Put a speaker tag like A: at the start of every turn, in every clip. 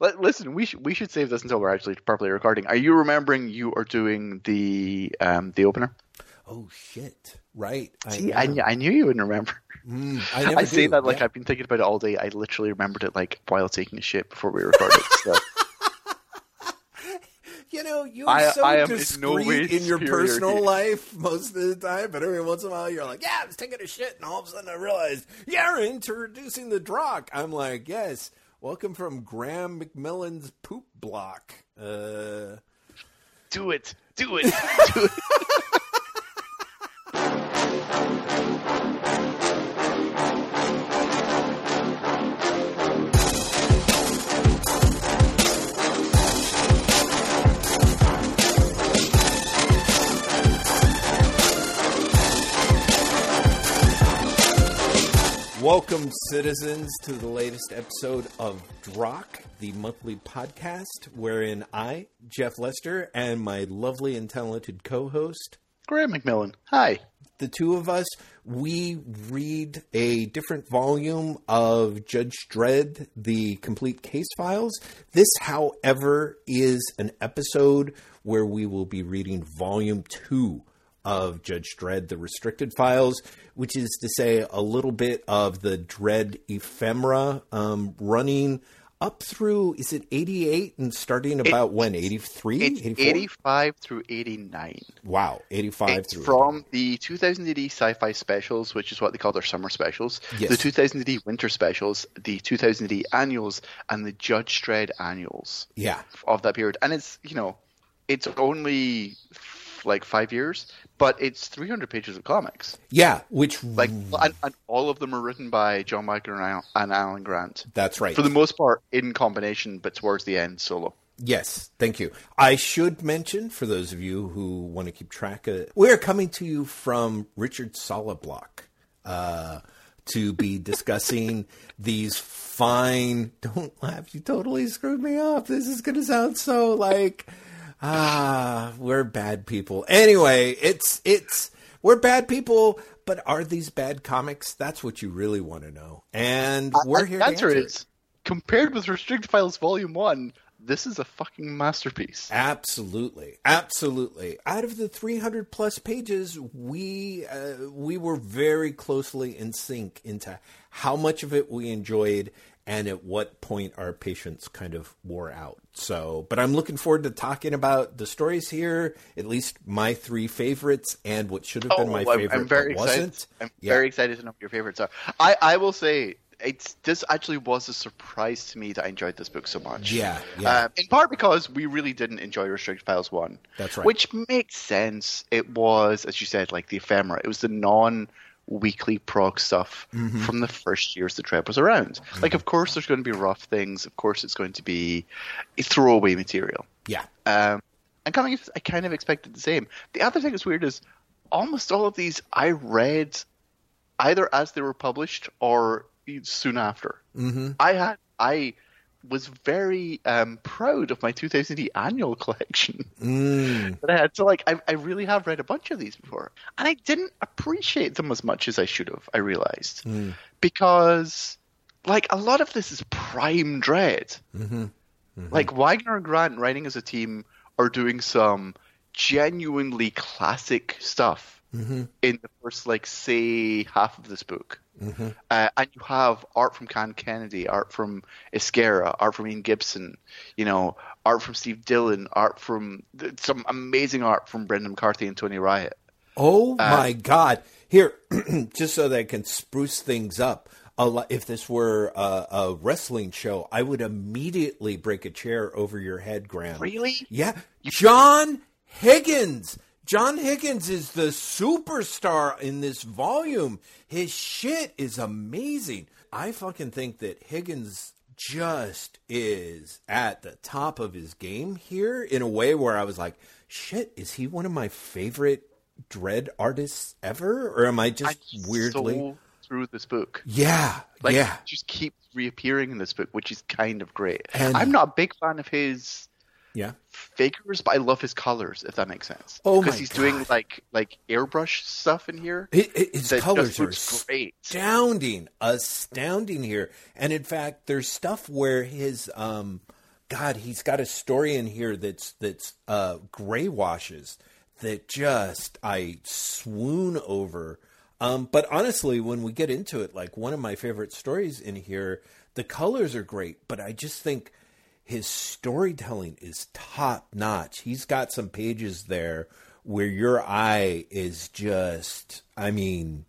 A: Let, listen, we should we should save this until we're actually properly recording. Are you remembering you are doing the um the opener?
B: Oh shit! Right.
A: See, I, I, I knew you wouldn't remember.
B: Mm,
A: I,
B: I,
A: say that like
B: yeah.
A: I've been thinking about it all day. I literally remembered it like while taking a shit before we recorded. so.
B: You know, you're
A: I-
B: so
A: I am in
B: discreet
A: no
B: in your personal life most of the time, but every once in a while you're like, "Yeah, I was taking a shit," and all of a sudden I realized, "Yeah, you're introducing the Drokk." I'm like, "Yes, welcome from Graeme McMillan's poop block." Uh,
A: do it, do it, do it.
B: welcome, citizens, to the latest episode of Drokk, the monthly podcast, wherein I, Jeff Lester, and my lovely and talented co-host
A: Graeme McMillan. Hi.
B: the two of us, we read a different volume of Judge Dredd, the complete case files. This, however, is an episode where we will be reading volume two of Judge Dredd, the restricted files, which is to say a little bit of the Dredd ephemera um, running up through, is it 88 and starting about when? 83?
A: It's 85 through 89.
B: Wow, 85
A: It's
B: through
A: from the 2000 AD sci-fi specials, which is what they call their summer specials,
B: Yes.
A: the 2000 AD winter specials, the 2000 AD annuals, and the Judge Dredd annuals
B: Yeah.
A: of that period. And it's, you know, it's only like five years, but it's 300 pages of comics.
B: Yeah, which
A: Like, and, and all of them are written by John Michael and Alan Grant.
B: that's right.
A: For the most part, in combination, but towards the end, solo.
B: Yes, thank you. I should mention for those of you who want to keep track of it, we're coming to you from Richard Soliblock uh, to be discussing these fine. Don't laugh! You totally screwed me up. This is going to sound so like ah, we're bad people. Anyway, it's it's we're bad people. But are these bad comics? That's what you really want to know. And we're
A: And
B: here
A: the
B: to
A: answer
B: answer it.
A: is, compared with Restricted Files Volume 1, this is a fucking masterpiece.
B: Absolutely, absolutely. Out of the 300 plus pages, we uh, we were very closely in sync into how much of it we enjoyed and at what point our patience kind of wore out. So, but I'm looking forward to talking about the stories here, at least my three favorites and what should have been my
A: Oh, I'm-
B: favorite
A: I'm very
B: but
A: excited.
B: wasn't.
A: I'm
B: Yeah.
A: very excited to know what your favorites are. I, I will say it's this actually was a surprise to me that I enjoyed this book so much.
B: Yeah, yeah.
A: Um, in part because we really didn't enjoy Restricted Files One.
B: That's right.
A: Which makes sense. It was, as you said, like the ephemera. It was the non weekly prog stuff
B: Mm-hmm.
A: from the first years the Dredd was around. Like, of course, there's going to be rough things. Of course, it's going to be throwaway material.
B: Yeah.
A: Um, and coming, I kind of expected the same. The other thing that's weird is almost all of these I read either as they were published or soon after. Mm-hmm. I had I was very um, proud of my 2000 annual collection
B: Mm.
A: that I had. So like I, I really have read a bunch of these before, and I didn't appreciate them as much as I should have. I realized because like a lot of this is prime Dredd. Like Wagner and Grant writing as a team are doing some genuinely classic stuff in the first like say half of this book. Uh, and you have art from Cam Kennedy, art from Izquierdo, art from Ian Gibson, you know, art from Steve Dillon, art from some amazing art from Brendan McCarthy and Tony Riot.
B: Oh
A: Uh,
B: my God! Here, just so that I can spruce things up. If this were a, a wrestling show, I would immediately break a chair over your head, Graeme.
A: Really?
B: Yeah, John Higgins. John Higgins is the superstar in this volume. His shit is amazing. I fucking think that Higgins just is at the top of his game here in a way where I was like, shit, is he one of my favorite Dredd artists ever? Or am I just
A: I'm
B: weirdly?
A: so through this book.
B: Yeah,
A: Like,
B: yeah.
A: just keeps reappearing in this book, which is kind of great.
B: And-
A: I'm not a big fan of his
B: Yeah.
A: figures, but I love his colors, if that makes sense.
B: Oh
A: because he's doing like like airbrush stuff in here.
B: Hi- hi- His colors are
A: great.
B: astounding, astounding here. And in fact, there's stuff where his um, God, he's got a story in here that's that's uh, gray washes that just I swoon over. Um, but honestly, when we get into it, like one of my favorite stories in here, the colors are great, but I just think his storytelling is top notch. He's got some pages there where your eye is just, I mean,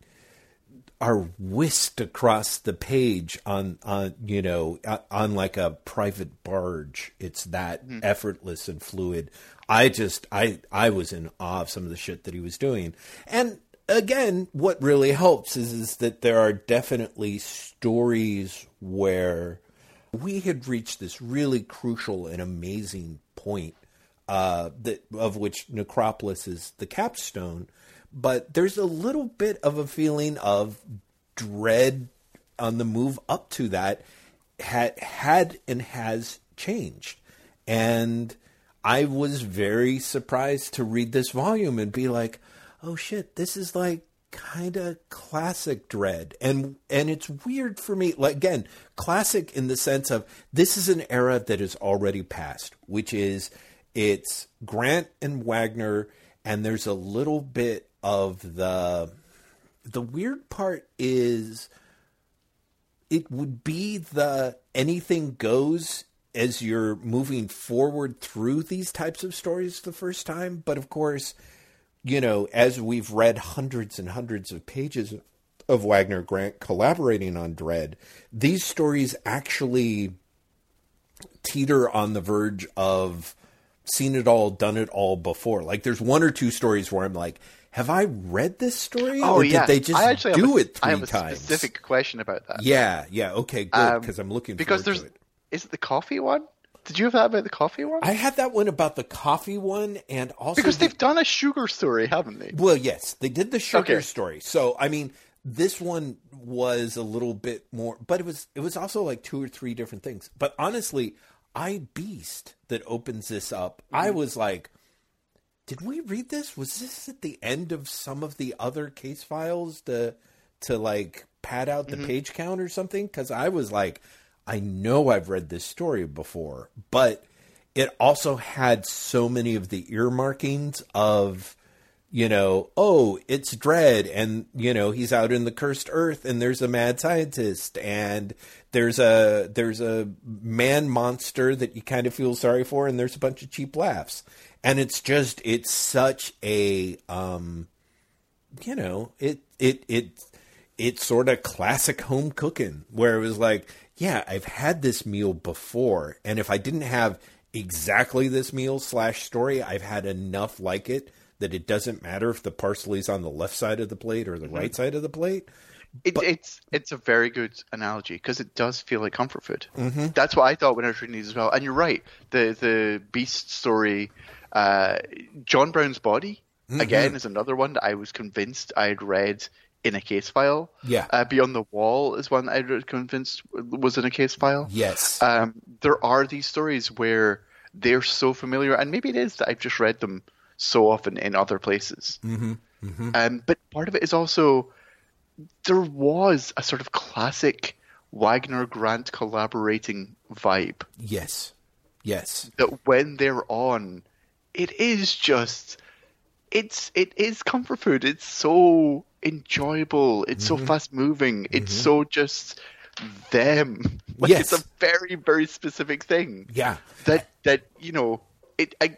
B: are whisked across the page on on you know on like a private barge. It's that mm-hmm. effortless and fluid. I just I I was in awe of some of the shit that he was doing. And again, what really helps is is that there are definitely stories where we had reached this really crucial and amazing point uh, that of which Necropolis is the capstone but there's a little bit of a feeling of dread on the move up to that had had and has changed. And i was very surprised to read this volume and be like oh shit this is like kind of classic Dredd. And and it's weird for me like again classic in the sense of this is an era that is already past which is it's grant and wagner and there's a little bit of the the weird part is it would be the anything goes as you're moving forward through these types of stories the first time but of course you know as we've read hundreds and hundreds of pages of Wagner Grant collaborating on Dredd these stories actually teeter on the verge of seen it all done it all before like there's one or two stories where I'm like have I read this story?
A: Oh,
B: or
A: yeah.
B: did they just
A: I actually
B: do
A: a,
B: it three
A: I have a
B: times?
A: specific question about that.
B: Yeah, yeah, okay, good, because
A: Um,
B: I'm looking
A: because
B: forward
A: there's
B: to it.
A: is it the coffee one? Did you have that about the coffee one?
B: I had that one about the coffee one, and also
A: because
B: the-
A: they've done a sugar story, haven't they?
B: Well, yes, they did the sugar
A: Okay.
B: story. So, I mean, this one was a little bit more, but it was it was also like two or three different things. But honestly, I Beast that opens this up, I
A: Mm-hmm.
B: was like, did we read this? Was this at the end of some of the other case files to to like pad out
A: Mm-hmm.
B: the page count or something? Because I was like, I know I've read this story before, but it also had so many of the earmarkings of you know, oh, it's Dredd, and you know he's out in the cursed earth, and there's a mad scientist, and there's a there's a man monster that you kind of feel sorry for, and there's a bunch of cheap laughs, and it's just it's such a um, you know, it it it it's sort of classic home cooking where it was like, yeah, I've had this meal before, and if I didn't have exactly this meal slash story, I've had enough like it that it doesn't matter if the parsley's on the left side of the plate or the right side of the plate.
A: It, it's it's a very good analogy because it does feel like comfort food. Mm-hmm. That's what I thought when I was reading these as well. And you're right. The the Beast story, uh, John Brown's body
B: Mm-hmm.
A: again is another one that I was convinced I had read in a case file.
B: Yeah.
A: Uh, Beyond the Wall is one I was convinced was in a case file.
B: Yes.
A: Um, there are these stories where they're so familiar, and maybe it is that I've just read them so often in other places. Mm-hmm. Um, but part of it is also there was a sort of classic Wagner Grant collaborating vibe
B: yes. Yes.
A: that when they're on, it is just it's it is comfort food. It's so enjoyable. It's
B: Mm-hmm.
A: so fast moving. It's so just them. Like
B: Yes.
A: it's a very very specific thing.
B: Yeah.
A: That that you know it. I,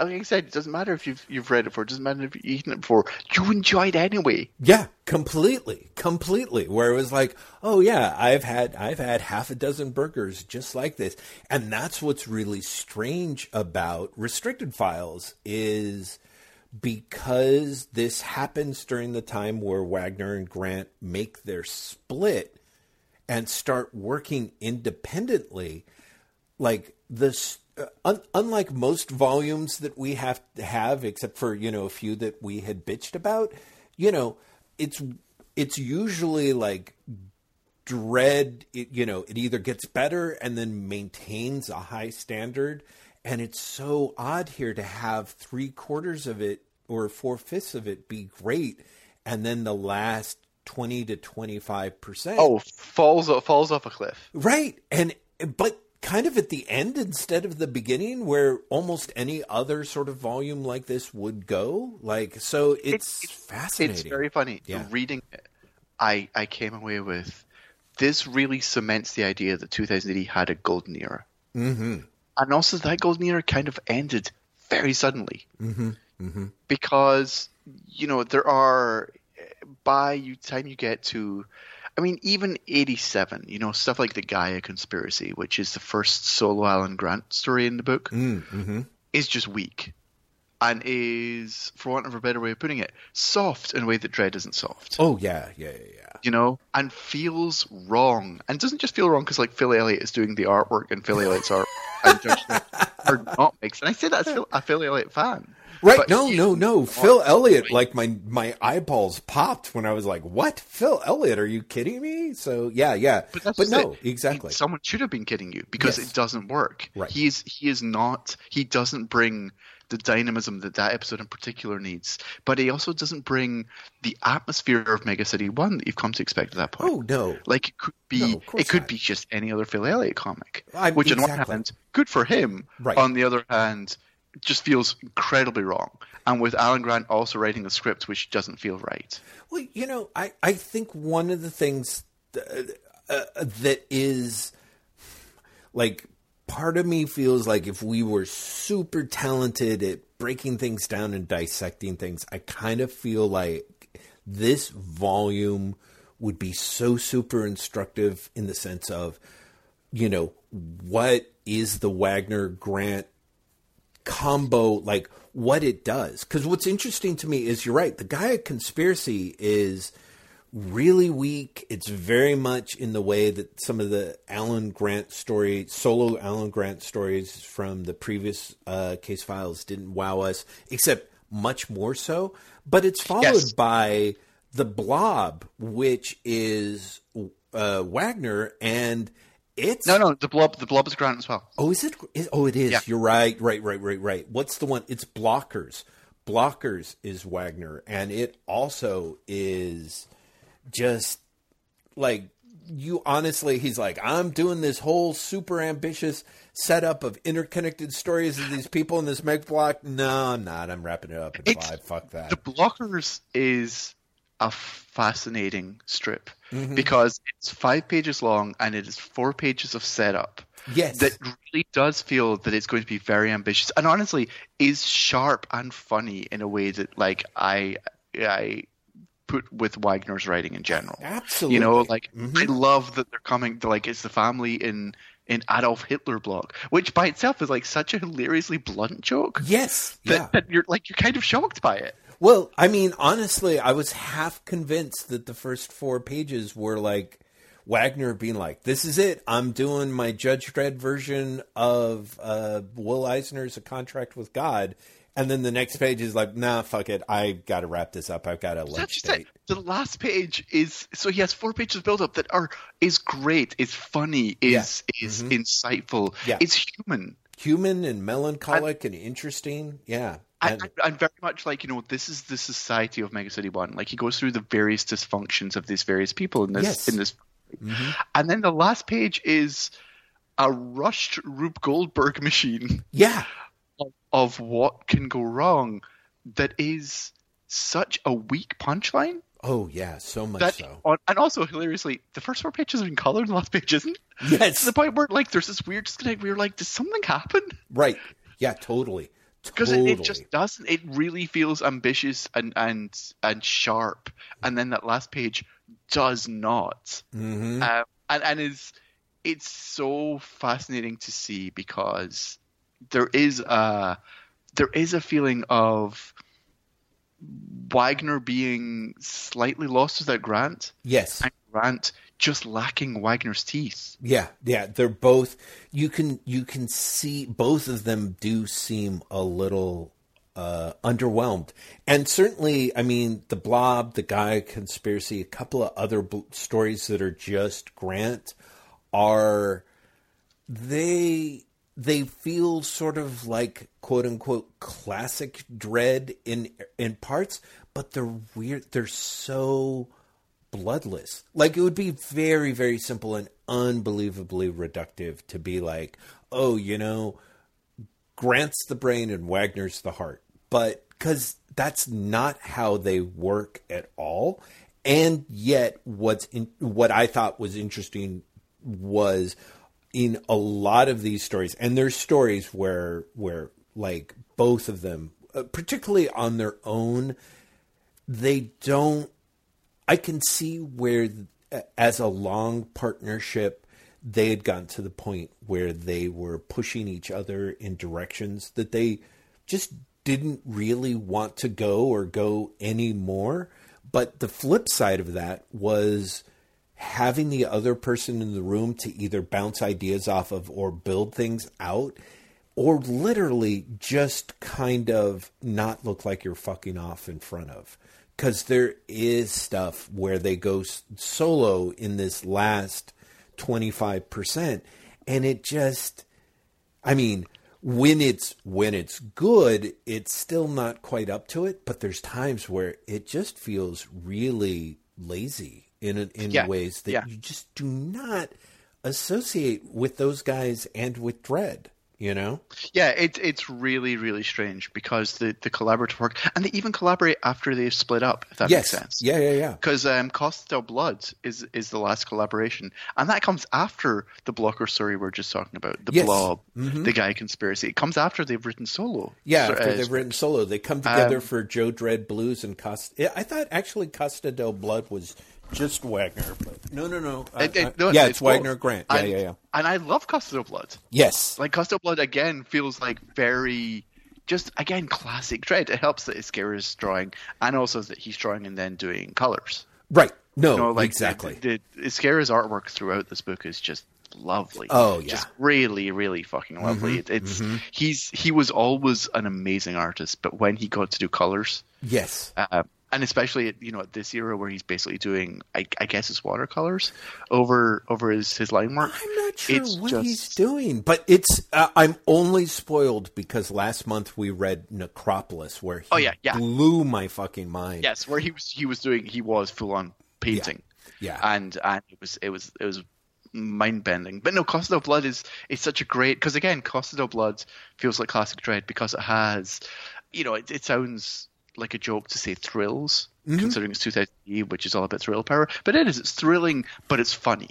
A: like I said, it doesn't matter if you've you've read it before. It doesn't matter if you've eaten it before. You enjoy it anyway.
B: Yeah, completely, completely. Where it was like, oh yeah, I've had I've had half a dozen burgers just like this, and that's what's really strange about restricted files is because this happens during the time where Wagner and Grant make their split and start working independently like this uh, un- unlike most volumes that we have to have except for you know a few that we had bitched about you know it's it's usually like dread it, you know it either gets better and then maintains a high standard and it's so odd here to have three quarters of it or four fifths of it be great and then the last 20 to 25 percent
A: Oh, falls falls off a cliff.
B: Right. And but kind of at the end instead of the beginning where almost any other sort of volume like this would go like so it's, it's fascinating
A: it's very funny yeah. reading it i i came away with this really cements the idea that 2000 AD had a golden era
B: mm-hmm.
A: And also that golden era kind of ended very suddenly
B: mm-hmm. Mm-hmm.
A: because you know there are by the time you get to I mean, even 87, you know, stuff like the Gaia Conspiracy, which is the first solo Alan Grant story in the book,
B: mm, mm-hmm.
A: is just weak. And is, for want of a better way of putting it, soft in a way that Dredd isn't soft.
B: Oh, yeah, yeah, yeah, yeah.
A: You know, and feels wrong. And doesn't just feel wrong because, like, Phil Elliott is doing the artwork and Phil Elliott's art and just are not mixed. And I say that as a Phil Elliott fan.
B: Right? But no, no, no. Phil Elliott, like my my eyeballs popped when I was like, "What? Phil Elliott? Are you kidding me?" So yeah, yeah. But, but no, it. exactly.
A: Someone should have been kidding you because yes. it doesn't work.
B: Right.
A: He is he is not. He doesn't bring the dynamism that that episode in particular needs. But he also doesn't bring the atmosphere of Mega City One that you've come to expect at that point.
B: Oh no!
A: Like it could be, no, it could not. be just any other Phil Elliott comic. I, which exactly. on one hand, good for him.
B: Right.
A: On the other hand, just feels incredibly wrong. And with Alan Grant also writing the script, which doesn't feel right.
B: Well, you know, I, I think one of the things that, uh, that is like part of me feels like if we were super talented at breaking things down and dissecting things, I kind of feel like this volume would be so super instructive in the sense of, you know, what is the Wagner Grant combo like what it does. Because what's interesting to me is you're right the Gaia conspiracy is really weak it's very much in the way that some of the alan grant story solo alan grant stories from the previous uh, case files didn't wow us except much more so but it's followed yes. by the blob which is uh, wagner and it's
A: no, no. The blob, the blob is Grant as well.
B: Oh, is it? Is, oh, it is. Yeah. You're right, right, right, right, right. What's the one? It's Blockers. Blockers is Wagner, and it also is just like you. Honestly, he's like, I'm doing this whole super ambitious setup of interconnected stories of these people in this meg block. No, I'm not. I'm wrapping it up in it's, five. Fuck that.
A: The Blockers is a fascinating strip mm-hmm. because it's five pages long and it is four pages of setup.
B: Yes.
A: That really does feel that it's going to be very ambitious and honestly is sharp and funny in a way that like I I put with Wagner's writing in general.
B: Absolutely.
A: You know, like mm-hmm. I love that they're coming to like it's the family in in Adolf Hitler block, which by itself is like such a hilariously blunt joke.
B: Yes.
A: That, yeah. that you're like you're kind of shocked by it.
B: Well, I mean, honestly, I was half convinced that the first four pages were like Wagner being like, "This is it. I'm doing my Judge Dredd version of uh, Will Eisner's A Contract with God." And then the next page is like, "Nah, fuck it. I got to wrap this up. I've got a lunch date."
A: The last page is so he has four pages build up that are is great, is funny, is yeah. is mm-hmm. insightful,
B: yeah.
A: it's human,
B: human and melancholic and, and interesting. Yeah,
A: I, am very much like you know this is the society of Mega City One. Like he goes through the various dysfunctions of these various people in this
B: yes.
A: in this,
B: mm-hmm.
A: and then the last page is a rushed Rube Goldberg machine.
B: Yeah,
A: of, what can go wrong. That is such a weak punchline.
B: Oh yeah, so much that, so.
A: And also hilariously, the first four pages are in color, and the last page isn't.
B: Yes,
A: to the point where like there's this weird disconnect. Where you're like, does something happen?
B: Right. Yeah. Totally
A: because
B: totally.
A: it, it, just doesn't. It really feels ambitious and and and sharp, and then that last page does not.
B: Mm-hmm.
A: Uh, and and is it's so fascinating to see because there is a there is a feeling of Wagner being slightly lost without Grant.
B: Yes,
A: and Grant just lacking Wagner's teeth.
B: Yeah, yeah, they're both. You can you can see both of them do seem a little uh, underwhelmed, and certainly, I mean, the Blob, the Gaia conspiracy, a couple of other bl- stories that are just Grant are they they feel sort of like quote unquote classic Dredd in in parts, but they're weird. They're so bloodless. Like it would be very, very simple and unbelievably reductive to be like, oh, you know, Grant's the brain and Wagner's the heart. But because that's not how they work at all. And yet, what's in, what I thought was interesting was in a lot of these stories, and there's stories where where like both of them, uh, particularly on their own, they don't. I can see where, as a long partnership, they had gotten to the point where they were pushing each other in directions that they just didn't really want to go or go anymore. But the flip side of that was having the other person in the room to either bounce ideas off of or build things out or literally just kind of not look like you're fucking off in front of. Because there is stuff where they go solo in this last 25% and it just i mean when it's when it's good it's still not quite up to it but there's times where it just feels really lazy in in yeah. ways that yeah. you just do not associate with those guys and with Dredd. you know
A: yeah it's it's really really strange because the the collaborative work and they even collaborate after they've split up if that yes. makes sense
B: yeah yeah yeah
A: because um costa del blood is is the last collaboration and that comes after the blocker story we're just talking about the yes. blob mm-hmm. the Gaia conspiracy it comes after they've written solo
B: yeah so, after uh, they've written solo they come together um, for joe Dredd blues and costa i thought actually costa del blood was just Wagner. But no, no, no. I, it, it, no yeah, it's, it's Wagner Grant. Yeah,
A: and,
B: yeah, yeah.
A: And I love Costa Blood.
B: Yes.
A: Like Costa Blood again feels like very just again classic Dredd. It helps that Izquierdo is drawing and also that he's drawing and then doing colors.
B: Right. No, you know, like exactly.
A: The, the, Izquierdo's artwork throughout this book is just lovely.
B: Oh yeah,
A: just really, really fucking lovely. Mm-hmm, it, it's mm-hmm. he's he was always an amazing artist, but when he got to do colors,
B: yes,
A: uh, and especially you know at this era where he's basically doing I, I guess his watercolors over over his his line work.
B: I'm not sure it's what just... he's doing, but it's uh, I'm only spoiled because last month we read Necropolis where he
A: oh, yeah, yeah.
B: blew my fucking mind.
A: Yes, where he was he was doing he was full on painting.
B: Yeah.
A: yeah. And and it was it was it was mind bending. But no, Costa del Blood is is such a great because again, Costa del Blood feels like classic Dredd because it has, you know, it, it sounds like a joke to say thrills, mm-hmm. considering it's 2000 which is all about thrill power. But it is. It's thrilling, but it's funny.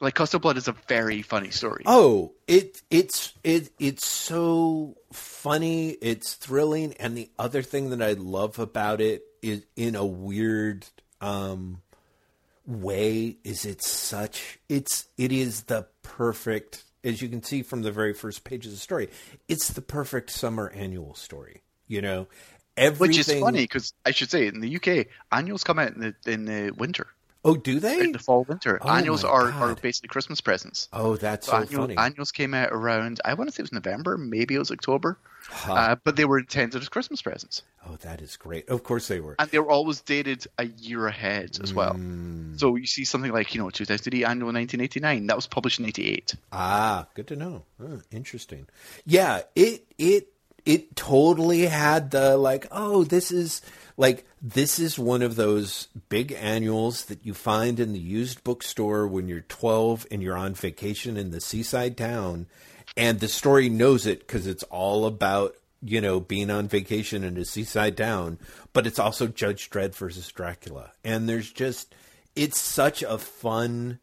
A: Like Costa Blood is a very funny story.
B: Oh, it it's it it's so funny. It's thrilling, and the other thing that I love about it is in a weird um, way is it's such it's it is the perfect as you can see from the very first page of the story. It's the perfect summer annual story. You know, Everything...
A: Which is funny because I should say in the UK annuals come out in the in the winter.
B: Oh, do they?
A: In the fall winter. Oh annuals are, are basically Christmas presents.
B: Oh, that's so, so
A: annual,
B: funny.
A: Annuals came out around I want to say it was November, maybe it was October. Huh. Uh, but they were intended as Christmas presents.
B: Oh, that is great. Of course they were.
A: And they were always dated a year ahead as well. Mm. So you see something like, you know, 2000 annual 1989, that was published in 88.
B: Ah, good to know. Oh, interesting. Yeah, it it it totally had the like, oh, this is like this is one of those big annuals that you find in the used bookstore when you're 12 and you're on vacation in the seaside town and the story knows it because it's all about you know being on vacation in a seaside town but it's also judge dredd versus dracula. And there's just it's such a fun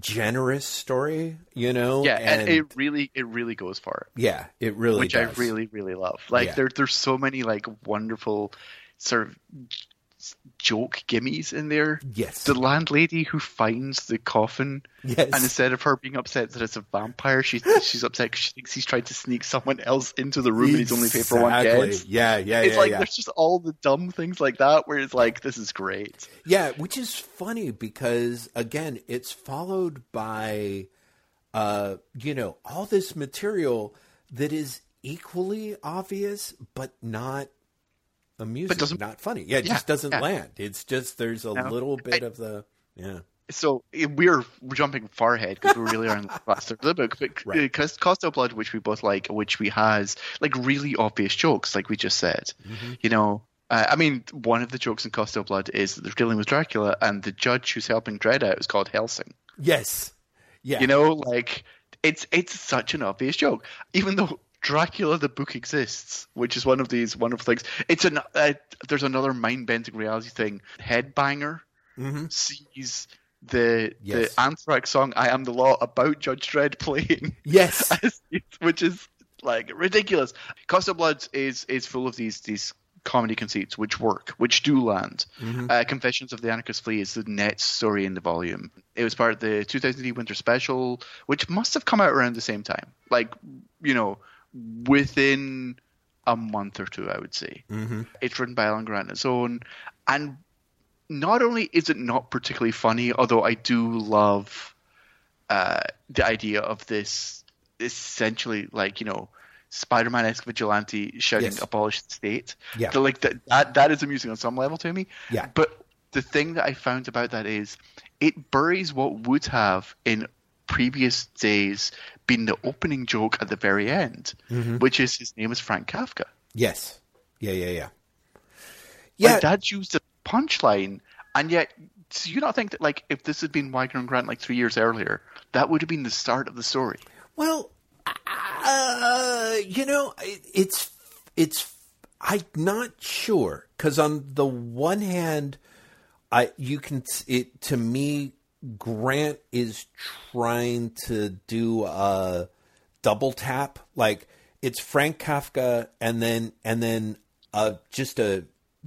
B: generous story, you know.
A: Yeah, and, and, it really it really goes far.
B: Yeah, it really
A: which
B: does.
A: I really really love. Like yeah. there there's so many like wonderful sort of joke gimmies in there.
B: Yes.
A: The landlady who finds the coffin,
B: yes.
A: and instead of her being upset that it's a vampire, she, she's upset because she thinks he's trying to sneak someone else into the room exactly. and he's only paid for one guest.
B: Yeah, yeah,
A: It's
B: yeah,
A: like
B: yeah.
A: there's just all the dumb things like that where it's like, this is great.
B: Yeah, which is funny because, again, it's followed by, uh, you know, all this material that is equally obvious but not amusing, doesn't, not funny. Yeah, it yeah, just doesn't yeah. land. It's just there's a no, little bit I, of the yeah.
A: So we're jumping far ahead because we really are in the last third of the book. But right. because Costa Blood, which we both like, which we has like really obvious jokes, like we just said, mm-hmm. you know, Uh, I mean, one of the jokes in Costa Blood is that they're dealing with Dracula, and the judge who's helping Dredd out is called Helsing.
B: Yes. Yeah.
A: You know, like it's it's such an obvious joke, even though Dracula the book exists, which is one of these wonderful things. It's an uh, there's another mind bending reality thing. Headbanger
B: Mm-hmm.
A: sees the
B: Yes.
A: the Anthrax song "I Am the Law" about Judge Dredd playing,
B: Yes.
A: which is like ridiculous. Costa Bloods is is full of these these comedy conceits which work, which do land. Uh, Confessions of the Anarchist Flea is the next story in the volume. It was part of the 2008 Winter Special, which must have come out around the same time, like you know, within a month or two, I would say.
B: Mm-hmm.
A: It's written by Alan Grant on its own, and not only is it not particularly funny, although I do love uh, the idea of this essentially like you know Spider-Man esque vigilante shouting
B: Yes.
A: "abolish the state."
B: Yeah.
A: The- like that, that that is amusing on some level to me.
B: Yeah.
A: But the thing that I found about that is it buries what would have in previous days been the opening joke at the very end,
B: Mm-hmm.
A: which is his name is Frank Kafka.
B: Yes. Yeah. Yeah. Yeah.
A: Yeah, like, that's used a punchline, and yet do you not think that like if this had been Wagner and Grant like three years earlier, that would have been the start of the story?
B: Well, uh, you know, it, it's it's I'm not sure because on the one hand, I you can it to me Grant is trying to do a double tap. Like it's Frank Kafka and then and then uh just a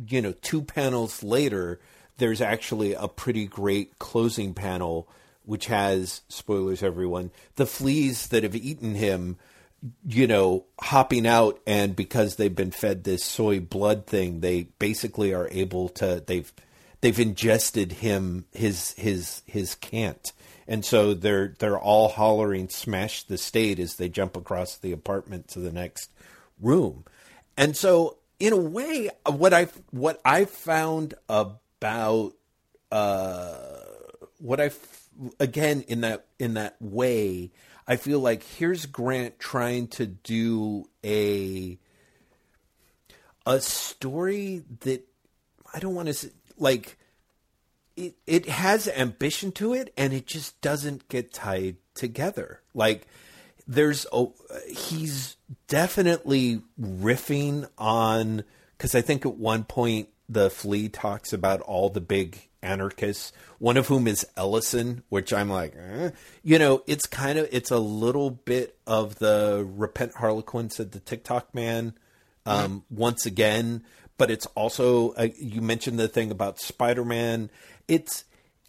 B: you know two panels later there's actually a pretty great closing panel which has spoilers everyone the fleas that have eaten him you know hopping out and because they've been fed this soy blood thing they basically are able to they've they've ingested him his his his cant. And so they're they're all hollering smash the state as they jump across the apartment to the next room. And so in a way what i what i found about uh what i again in that in that way i feel like here's grant trying to do a a story that i don't want to like it it has ambition to it and it just doesn't get tied together like there's a he's definitely riffing on because i think at one point the flea talks about all the big anarchists one of whom is ellison which i'm like eh. you know it's kind of it's a little bit of the repent harlequin said the tiktok man um, once again but it's also uh, you mentioned the thing about spider-man it's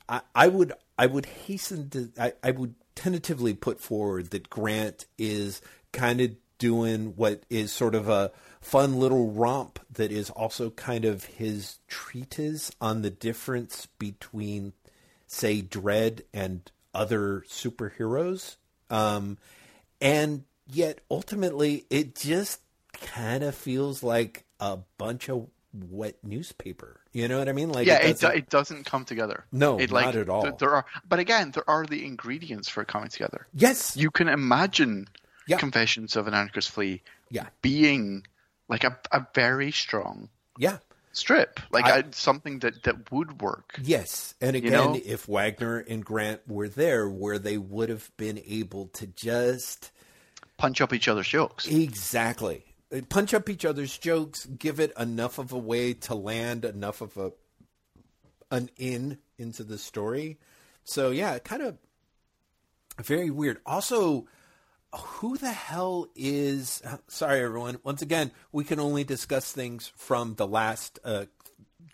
B: I, I would I would hasten to I, I would tentatively put forward that Grant is kind of doing what is sort of a fun little romp that is also kind of his treatise on the difference between say Dredd and other superheroes. Um, and yet ultimately it just kind of feels like a bunch of wet newspaper. You know what I mean? Like
A: yeah, it,
B: doesn't-
A: do, it doesn't come together.
B: No,
A: it,
B: not at all.
A: th- There are, but again, there are the ingredients for it coming together.
B: yes,
A: You can imagine
B: Yeah.
A: Confessions of an Anarchist Flea
B: Yeah.
A: being like a, a very strong
B: yeah.
A: strip, like
B: I-
A: a, something that, that would work.
B: Yes, and again,
A: know?
B: if Wagner and Grant were there, where they would have been able to just
A: Punch up each other's jokes.
B: exactly punch up each other's jokes, give it enough of a way to land enough of a an in into the story. So yeah, kind of very weird. Also, who the hell is? Sorry, everyone. Once again, we can only discuss things from the last uh,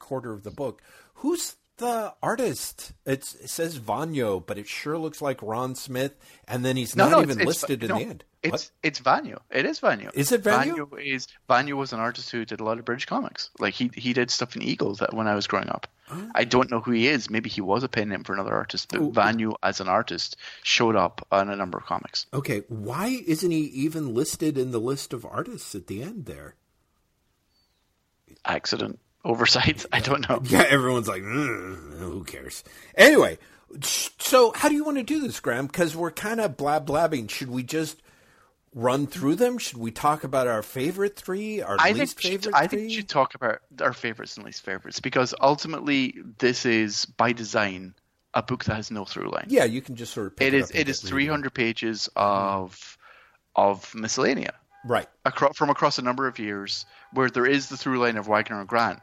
B: quarter of the book. Who's the artist? It's, it says Vanyo, but it sure looks like Ron Smith, and then he's not even listed in
A: no,
B: the end.
A: It's
B: What?
A: it's Vanyo. It is Vanyo.
B: Is it Vanyo?
A: Vanyo is Vanyo was an artist who did a lot of British comics. Like he he did stuff in Eagles that when I was growing up.
B: Oh.
A: I don't know who he is. Maybe he was a pen name for another artist, but Vanyo as an artist showed up on a number of comics.
B: Okay, why isn't he even listed in the list of artists at the end there?
A: Accident, oversight. I don't know.
B: Yeah, everyone's like, "Mm, who cares? Anyway, so how do you want to do this, Graeme? Because we're kind of blab blabbing. Should we just run through them? Should we talk about our favorite three, our
A: I
B: least
A: think we should,
B: favorite
A: I think we should talk about our favorites and least favorites because ultimately this is by design a book that has no through line.
B: yeah, you can just sort of. Pick
A: it
B: it
A: is it is
B: reading.
A: 300 pages of of miscellanea
B: Right.
A: across, from across a number of years where there is the through line of Wagner and Grant,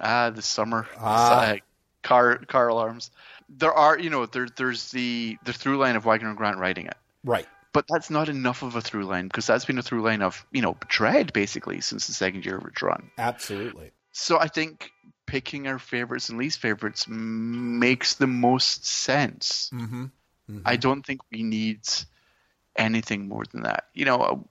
A: ah, the summer
B: Ah.
A: uh, car car alarms. There are you know there there's the the through line of Wagner and Grant writing it,
B: Right.
A: but that's not enough of a through line because that's been a through line of you know Dredd basically since the second year of its run.
B: Absolutely.
A: So I think picking our favorites and least favorites makes the most sense.
B: Mm-hmm.
A: I don't think we need anything more than that. You know,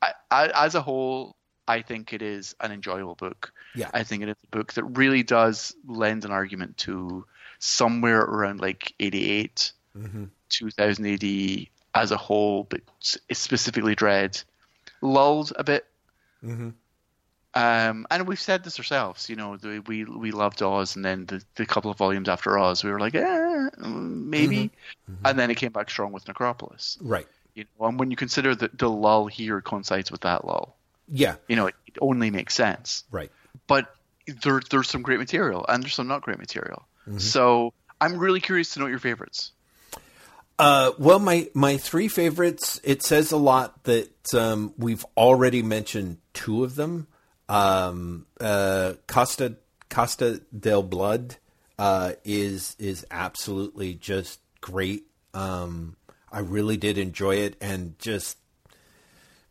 A: I, I, as a whole, I think it is an enjoyable book.
B: Yeah.
A: I think it is a book that really does lend an argument to somewhere around like 88,
B: Mm-hmm.
A: 2000 AD as a whole, but specifically Dredd, lulled a bit.
B: Mm-hmm.
A: Um, and we've said this ourselves, you know, the, we we loved Oz, and then the, the couple of volumes after Oz, we were like, eh, maybe, and then it came back strong with Necropolis.
B: Right.
A: You know, and when you consider that the lull here coincides with that lull,
B: Yeah.
A: you know, it, it only makes sense.
B: Right.
A: But there, there's some great material, and there's some not great material. So I'm really curious to know your favorites.
B: Uh, well, my my three favorites. It says a lot that um, we've already mentioned two of them. Um, uh, Costa Costa del Blood uh, is is absolutely just great. Um, I really did enjoy it, and just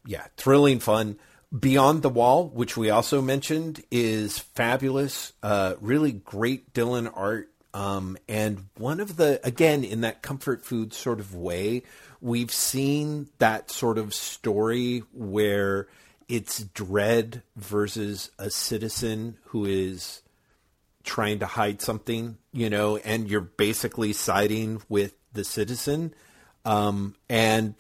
B: yeah, thrilling fun. Beyond the Wall, which we also mentioned, is fabulous. Uh, really great Dillon art. Um, and one of the, again, in that comfort food sort of way, we've seen that sort of story where it's Dredd versus a citizen who is trying to hide something, you know, and you're basically siding with the citizen. Um, and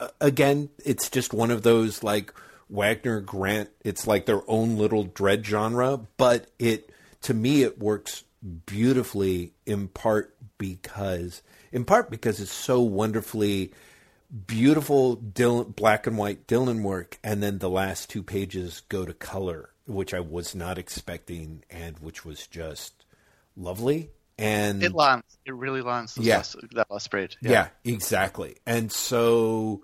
B: uh, again, it's just one of those like Wagner Grant. It's like their own little Dredd genre, but it to me it works beautifully in part because in part because it's so wonderfully beautiful Dillon, black and white Dillon work, and then the last two pages go to color, which I was not expecting, and which was just lovely. And
A: It lands. It really lands.
B: Yeah.
A: last- that last spread.
B: yeah. exactly. And so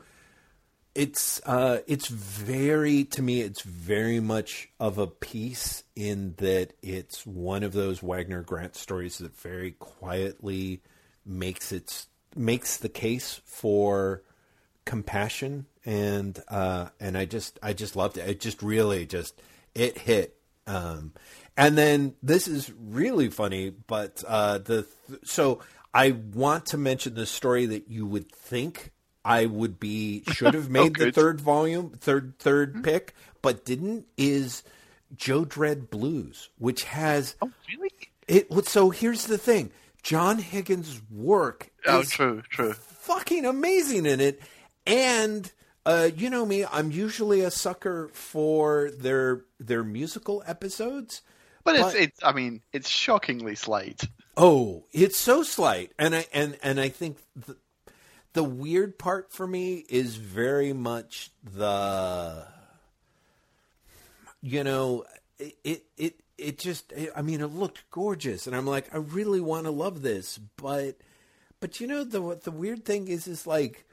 B: it's uh it's very to me it's very much of a piece in that it's one of those Wagner Grant stories that very quietly makes its makes the case for compassion and uh and I just I just loved it. It just really just it hit um and then this is really funny but uh the so I want to mention the story that you would think I would be should have made the third volume third 3rd pick but didn't is Joe Dredd Blues which has
A: Oh, really?
B: it so here's the thing John Higgins' work
A: Oh,
B: is
A: true, true.
B: fucking amazing in it. And uh, you know me, I'm usually a sucker for their their musical episodes.
A: But it's,
B: But-
A: it's. I mean, it's shockingly slight.
B: Oh, it's so slight, and I and and I think the, the weird part for me is very much the, you know, it it it, it just I mean it looked gorgeous, and I'm like I really want to love this, but but you know the the weird thing is is like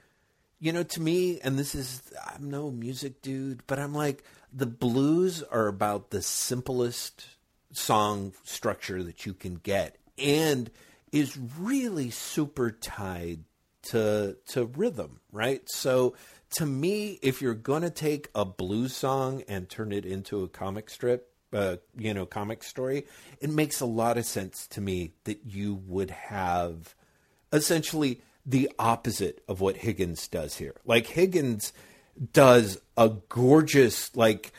B: you know, to me, and this is, I'm no music dude, but I'm like, the blues are about the simplest song structure that you can get and is really super tied to to rhythm, right? So to me, if you're going to take a blues song and turn it into a comic strip, uh, you know, comic story, it makes a lot of sense to me that you would have essentially the opposite of what Higgins does here. Like Higgins does a gorgeous like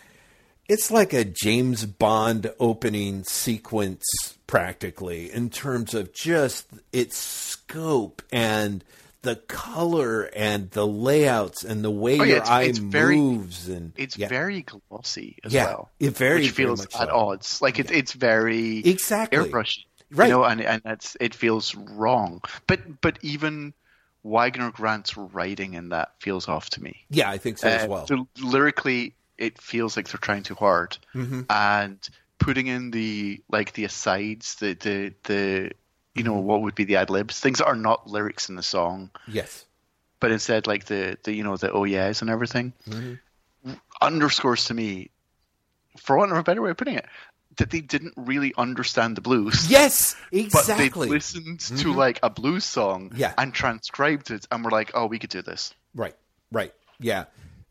B: it's like a James Bond opening sequence practically in terms of just its scope and the color and the layouts and the way
A: Oh, yeah,
B: your
A: it's-
B: eye
A: it's very-
B: moves and
A: It's
B: yeah.
A: very glossy as
B: Yeah,
A: well.
B: it very,
A: which feels
B: much
A: at
B: so.
A: odds. Like it's it's very
B: Exactly.
A: airbrushed,
B: Right.
A: You know, and and that's it feels wrong. But but even Wagner Grant's writing in that feels off to me.
B: Yeah, I think so as
A: Uh,
B: well.
A: so lyrically, it feels like they're trying too hard,
B: Mm-hmm.
A: and putting in the like the asides, the the the you
B: Mm-hmm.
A: know what would be the ad libs, things that are not lyrics in the song,
B: yes.
A: but instead like the the you know the oh yes and everything,
B: Mm-hmm.
A: underscores to me, for want of a better way of putting it, that they didn't really understand the blues.
B: Yes,
A: But
B: exactly. Mm-hmm.
A: they listened to like a blues song
B: Yeah.
A: and transcribed it and were like, oh, we could do this.
B: Right, right. Yeah.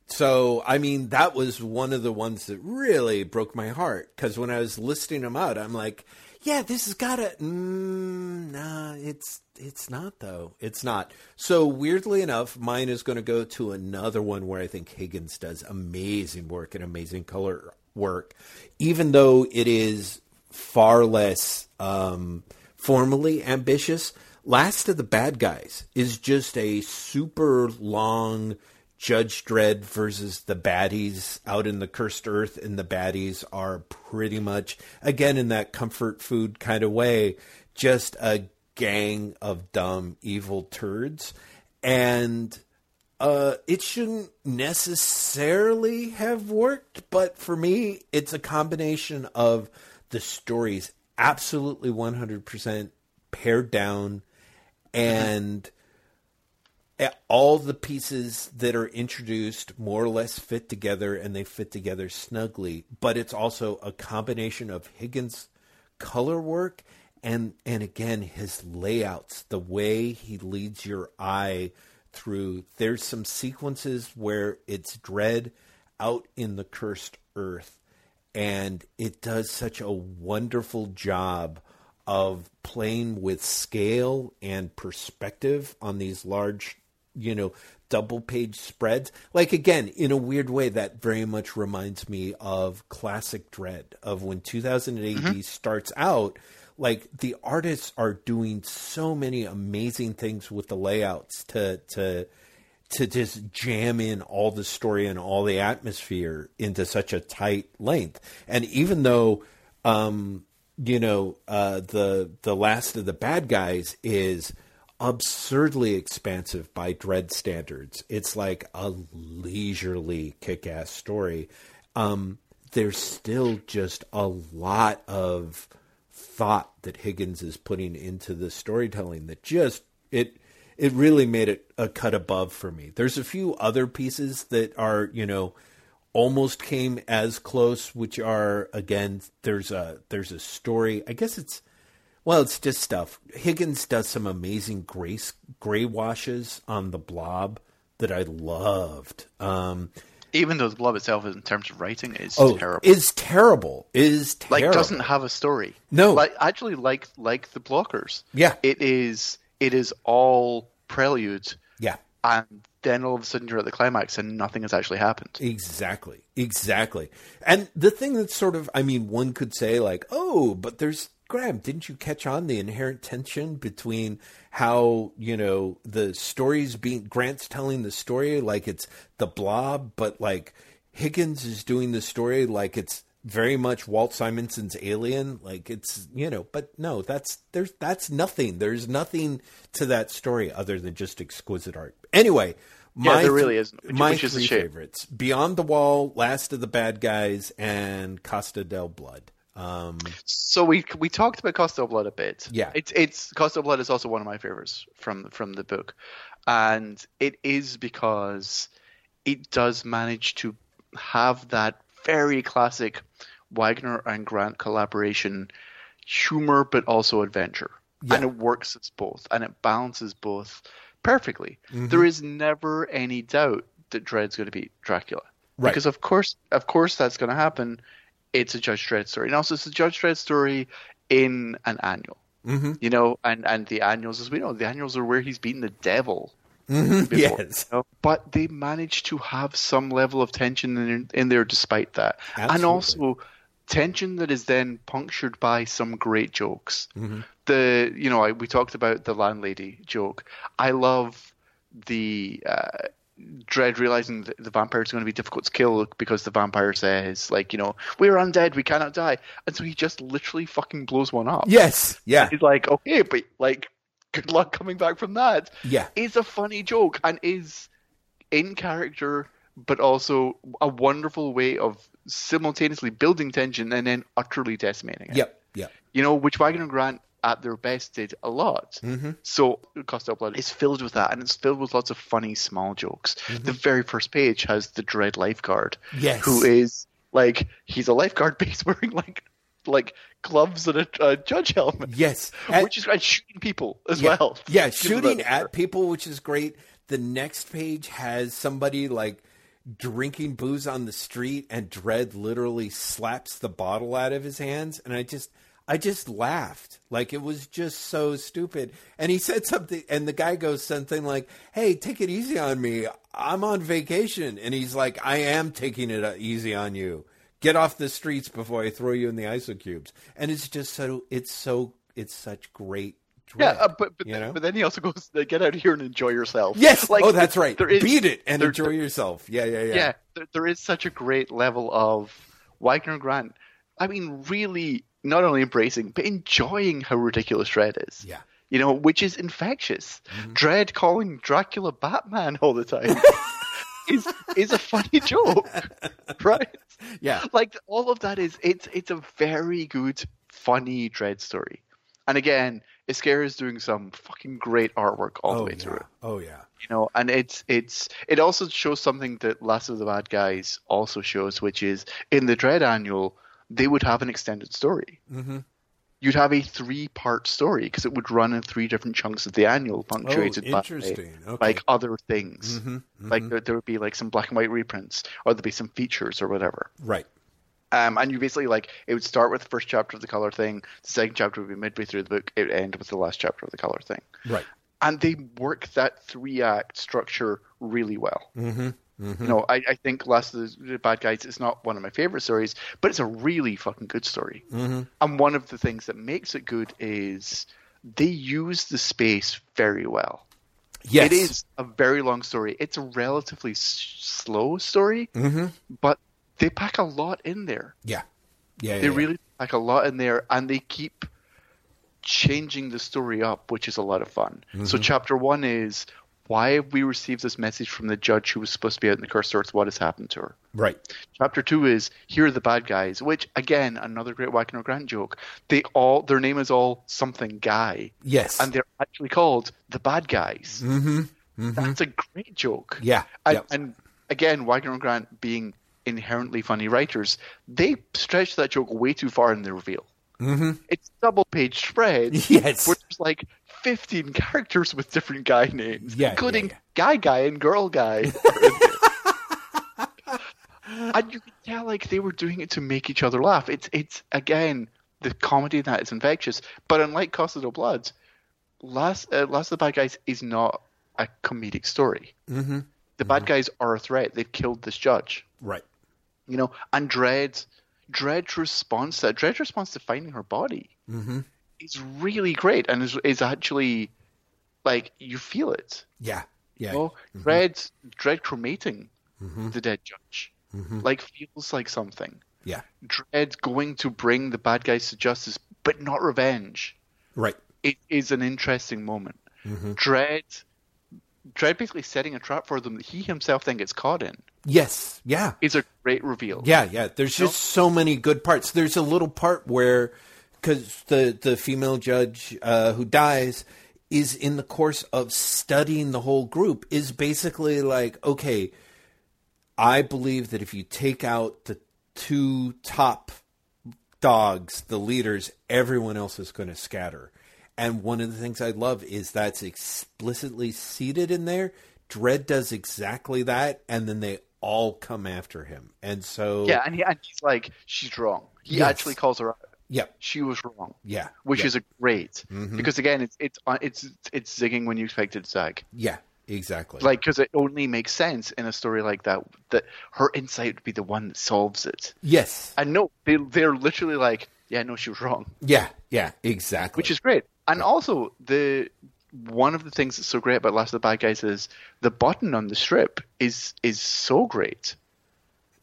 B: So, I mean, that was one of the ones that really broke my heart because when I was listing them out, I'm like, yeah, this has got to. Mm, nah, it's it's not though. It's not. So weirdly enough, mine is going to go to another one where I think Higgins does amazing work and amazing color work, even though it is far less um, formally ambitious. Last of the Bad Guys is just a super long Judge Dredd versus the baddies out in the cursed earth, and the baddies are pretty much, again, in that comfort food kind of way, just a gang of dumb, evil turds. And uh, it shouldn't necessarily have worked, but for me, it's a combination of the stories absolutely 100% pared down and all the pieces that are introduced more or less fit together and they fit together snugly but it's also a combination of higgins color work and and again his layouts the way he leads your eye through. There's some sequences where it's Dredd out in the cursed earth and it does such a wonderful job of playing with scale and perspective on these large you know double page spreads like again in a weird way that very much reminds me of classic Dredd of when 2000 AD
A: Mm-hmm.
B: starts out like the artists are doing so many amazing things with the layouts to to to just jam in all the story and all the atmosphere into such a tight length. And even though, um, you know, uh, the the last of the bad guys is absurdly expansive by Dredd standards, it's like a leisurely kick-ass story. Um, there's still just a lot of thought that Higgins is putting into the storytelling that just it it really made it a cut above for me. There's a few other pieces that are, you know, almost came as close, which are again, there's a there's a story. I guess it's well, it's just stuff. Higgins does some amazing gray gray washes on the blob that I loved. Um,
A: Even though the blob itself, in terms of writing, is
B: oh,
A: terrible.
B: is terrible. Is terrible.
A: like doesn't have a story.
B: No.
A: like actually, like like the blockers.
B: Yeah.
A: it is. It is all prelude,
B: Yeah.
A: and then all of a sudden you're at the climax, and nothing has actually happened.
B: Exactly. Exactly. And the thing that's sort of, I mean, one could say, like, oh, but there's, Graeme, didn't you catch on the inherent tension between how, you know, the story's being, Grant's telling the story like it's the blob, but like Higgins is doing the story like it's very much Walt Simonson's Alien, like it's you know, but no, that's there's that's nothing. There's nothing to that story other than just exquisite art. Anyway,
A: Yeah,
B: my
A: there really isn't, which-
B: my
A: which is
B: three favorites: Beyond the Wall, Last of the Bad Guys, and Costa del Blood. Um,
A: So we we talked about Costa Blood a bit.
B: Yeah.
A: it's it's Costa Blood is also one of my favorites from from the book, and it is because it does manage to have that very classic Wagner and Grant collaboration humor, but also adventure,
B: Yeah.
A: and it works as both, and it balances both perfectly.
B: Mm-hmm.
A: There is never any doubt that Dredd's going to beat Dracula,
B: Right.
A: because of course, of course, that's going to happen. It's a Judge Dredd story, and also it's a Judge Dredd story in an annual.
B: Mm-hmm.
A: You know, and and the annuals, as we know, the annuals are where he's beaten the devil. before,
B: yes.
A: you know? But they managed to have some level of tension in, in there despite that. And also tension that is then punctured by some great jokes.
B: Mm-hmm.
A: The you know, I, we talked about the landlady joke. I love the uh, Dredd realizing that the vampire is going to be difficult to kill because the vampire says, like, you know, we're undead, we cannot die. And so he just literally fucking blows one up.
B: Yes. Yeah.
A: He's like, okay, but like, good luck coming back from that.
B: Yeah.
A: is a funny joke and is in character, but also a wonderful way of simultaneously building tension and then utterly decimating it.
B: Yep. Yep.
A: You know, which Wagner and Grant at their best did a lot.
B: Mm-hmm.
A: So Costa Blood is filled with that, and it's filled with lots of funny small jokes. The very first page has the Dredd lifeguard,
B: Mm-hmm. Yes.
A: who is like he's a lifeguard, but he's wearing like like gloves and a, a judge helmet.
B: Yes. And-
A: which is and shooting people as
B: yeah,
A: well.
B: Yeah, shooting at people, which is great. The next page has somebody like drinking booze on the street, and Dredd literally slaps the bottle out of his hands, and I just. I just laughed. Like it was just so stupid. And he said something and the guy goes something like, "Hey, take it easy on me. I'm on vacation." And he's like, "I am taking it uh, easy on you. Get off the streets before I throw you in the isocubes." And it's just so it's so it's such great
A: Yeah, uh, but but,
B: know?
A: but then he also goes, "Get out of here and enjoy yourself."
B: Yes.
A: like
B: oh, that's right.
A: There is,
B: Beat it and
A: there-
B: enjoy yourself. Yeah, yeah, yeah.
A: yeah, there, there is such a great level of Wagner Grant. I mean, really, not only embracing but enjoying how ridiculous Dredd is.
B: Yeah. Mm-hmm.
A: you know, which is infectious. Dredd calling Dracula Batman all the time is is a funny joke, right?
B: Yeah.
A: Like all of that is it's it's a very good, funny Dredd story. And again, Ezquerra is doing some fucking great artwork all the
B: Oh
A: way through
B: yeah.
A: it
B: Oh yeah.
A: you know and it's it's it also shows something that last of the bad guys also shows which is in the Dredd annual they would have an extended story
B: Mm-hmm.
A: you'd have a three part story because it would run in three different chunks of the annual punctuated by
B: Oh, interesting. Okay.
A: like other things
B: Mhm,
A: like there, there would be like some black and white reprints or there'd be some features or whatever
B: Right.
A: um, and you basically like it would start with the first chapter of the color thing the second chapter would be midway through the book it would end with the last chapter of the color thing
B: Right.
A: and they work that three act structure really well.
B: Mm-hmm.
A: You know, I, I think Last of the Bad Guys is not one of my favorite stories, but it's a really fucking good story.
B: Mm-hmm.
A: And one of the things that makes it good is they use the space very well.
B: Yes.
A: It is a very long story. It's a relatively s- slow story,
B: Mm-hmm.
A: but they pack a lot in there.
B: Yeah. Yeah. yeah,
A: They
B: yeah.
A: really pack a lot in there, and they keep changing the story up, which is a lot of fun. So,
B: Mm-hmm.
A: chapter one is why have we received this message from the judge who was supposed to be out in the cursed earth? What has happened to her?
B: Right.
A: Chapter two is here are the bad guys, which again another great Wagner Grant joke. They all their name is all something guy,
B: Yes.
A: and they're actually called the bad guys.
B: mm-hmm. Mm-hmm.
A: That's a great joke.
B: Yeah.
A: And,
B: Yep.
A: and again, Wagner Grant being inherently funny writers, they stretch that joke way too far in the reveal.
B: Mm-hmm.
A: It's double page spread.
B: Yes.
A: Where there's like 15 characters with different guy names,
B: Yeah,
A: including
B: yeah,
A: guy guy and girl guy. are in there. and you can tell like they were doing it to make each other laugh. It's it's again the comedy in that is infectious. But unlike Costa del Blood, Last uh, Last of the Bad Guys is not a comedic story.
B: Mm-hmm.
A: The bad guys are a threat. They've killed this judge.
B: Right.
A: You know, and Dredd, Dredd's response to that, Dredd's response to finding her body
B: Mm-hmm.
A: Is really great and is, is actually like you feel it.
B: Yeah. Yeah.
A: You know? Mm-hmm. Dredd, Dredd cremating mm-hmm. the dead judge mm-hmm. like feels like something.
B: Yeah.
A: Dredd going to bring the bad guys to justice, but not revenge.
B: Right.
A: It is an interesting moment.
B: Mm-hmm.
A: Dredd, Dredd basically setting a trap for them that he himself then gets caught in.
B: Yes. Yeah.
A: Is a great reveal.
B: Yeah, yeah. There's just so many good parts. There's a little part where, because the the female judge uh, who dies is in the course of studying the whole group is basically like, okay, I believe that if you take out the two top dogs, the leaders, everyone else is going to scatter. And one of the things I love is that's explicitly seeded in there. Dredd does exactly that, and then they all come after him. And so,
A: Yeah, and, he, and he's like, she's wrong. He
B: Yes.
A: actually calls her out.
B: Yep.
A: She was wrong.
B: Yeah.
A: Which
B: yeah,
A: is a great
B: Mhm.
A: because again, it's it's uh, it's it's zigging when you expect it to zag.
B: yeah, exactly.
A: Like because it only makes sense in a story like that that her insight would be the one that solves it.
B: yes.
A: And no, they they're literally like, yeah, no, she was wrong,
B: Yeah. Yeah. Exactly.
A: which is great. And also the one of the things that's so great about Last of the Bad Guys is the button on the strip is is so great.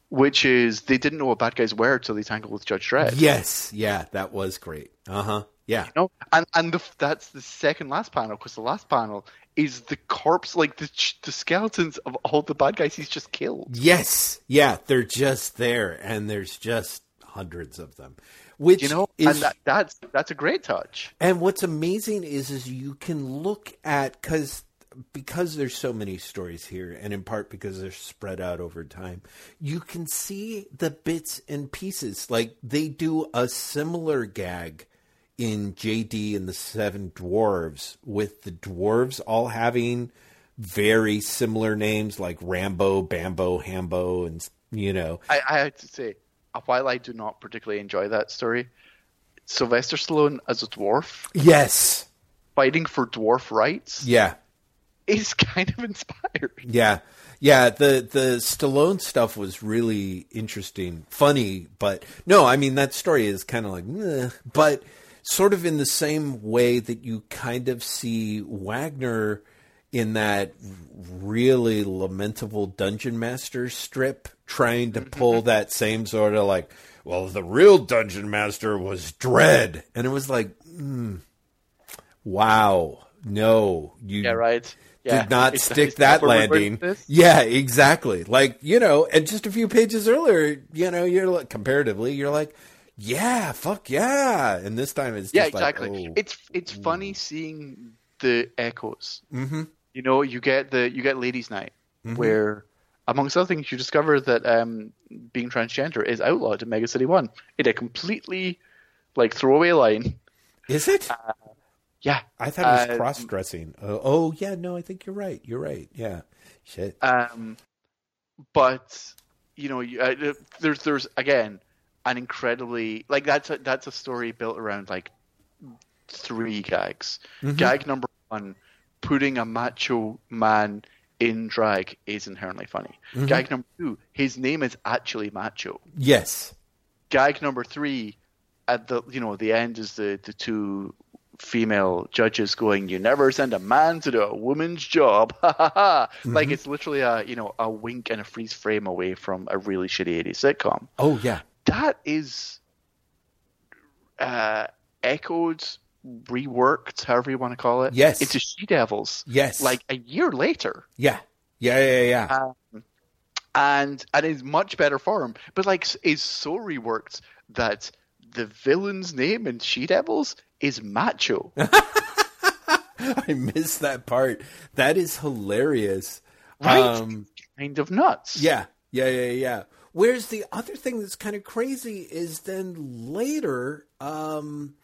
A: Which is they didn't know what bad guys were until they tangled with Judge Dredd.
B: yes. Yeah. That was great. Uh huh. Yeah.
A: You know, and and the, that's the second last panel because the last panel is the corpse, like the the skeletons of all the bad guys he's just killed.
B: Yes, yeah, they're just there, and there's just hundreds of them. Which
A: You know,
B: is
A: and that, that's that's a great touch.
B: And what's amazing is is you can look at because because there's so many stories here, and in part because they're spread out over time, you can see the bits and pieces. Like they do a similar gag in JD and the Seven Dwarves, with the dwarves all having very similar names like Rambo, Bambo, Hambo, and you know,
A: I, I have to say, uh, while I do not particularly enjoy that story, Sylvester Stallone as a dwarf
B: yes,
A: fighting for dwarf rights
B: yeah.
A: Is kind of inspired.
B: Yeah. Yeah, the the Stallone stuff was really interesting, funny, but no, I mean that story is kind of like, but sort of in the same way that you kind of see Wagner in that really lamentable Dungeon Master strip, trying to pull that same sort of like, well, the real Dungeon Master was Dredd, and it was like, mm, wow, no, you
A: Yeah, right. Yeah.
B: did not stick that
A: where we're going
B: landing. Yeah, exactly. Like, you know, and just a few pages earlier, you know, you're like, comparatively, you're like, yeah, fuck yeah. And this time it's just
A: Yeah,
B: like,
A: exactly.
B: oh.
A: It's it's funny seeing the echoes. Mm-hmm. You know, you get the you get ladies' night
B: Mm-hmm.
A: where, amongst other things, you discover that um, being transgender is outlawed in Mega City One It a completely like throwaway line.
B: Is it?
A: Yeah,
B: I thought it was
A: uh,
B: cross dressing. Oh, oh, yeah, no, I think you're right. You're right. Yeah. Shit.
A: Um, but you know, you, uh, there's there's again an incredibly like that's a, that's a story built around like three gags. Gag number one, putting a macho man in drag is inherently funny. Gag number two, his name is actually macho.
B: yes.
A: Gag number three, at the you know the end is the the two female judges going, "You never send a man to do a woman's job." Ha ha ha! Like it's literally a you know a wink and a freeze frame away from a really shitty '80s sitcom.
B: Oh, yeah.
A: That is uh, echoed, reworked, however you want to call it.
B: Yes.
A: into She Devils.
B: Yes.
A: like a year later
B: Yeah. Yeah, yeah, yeah.
A: and and is much better form, but like is so reworked that the villain's name in She Devils is Macho.
B: I missed that part. That is hilarious.
A: Right?
B: Um,
A: kind of nuts.
B: Yeah, yeah, yeah, yeah. Whereas the other thing that's kind of crazy is then later, um,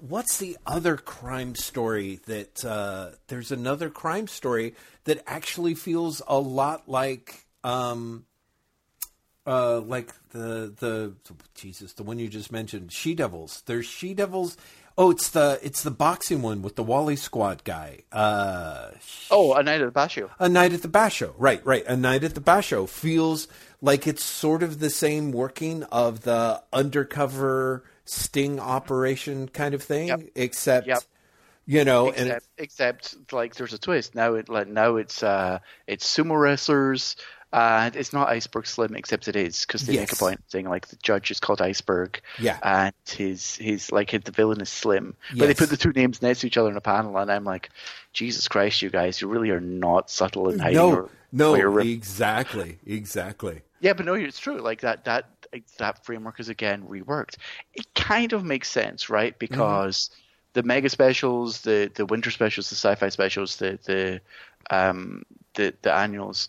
B: what's the other crime story that uh, there's another crime story that actually feels a lot like um, uh, like the the Jesus, the one you just mentioned, She Devils. There's She Devils. Oh, it's the it's the boxing one with the Wally Squad guy. Uh,
A: Oh, a night at the Basho.
B: a night at the Basho. Right, right. A night at the Basho feels like it's sort of the same working of the undercover sting operation kind of thing,
A: Yep.
B: except
A: Yep.
B: you know, and
A: Except, except like there's a twist now. It like now it's uh it's sumo wrestlers. And it's not Iceberg Slim, except it is because they make a
B: Yes.
A: point saying like the judge is called Iceberg,
B: Yeah.
A: and his his like the villain is Slim. But they put the two names next to each other in a panel, and I'm like, Jesus Christ, you guys, you really are not subtle in hiding
B: no,
A: your,
B: no,
A: you're-
B: exactly, exactly.
A: Yeah, but no, it's true. Like that, that that framework is again reworked. It kind of makes sense, right? Because the mega specials, the the winter specials, the sci-fi specials, the the um the the annuals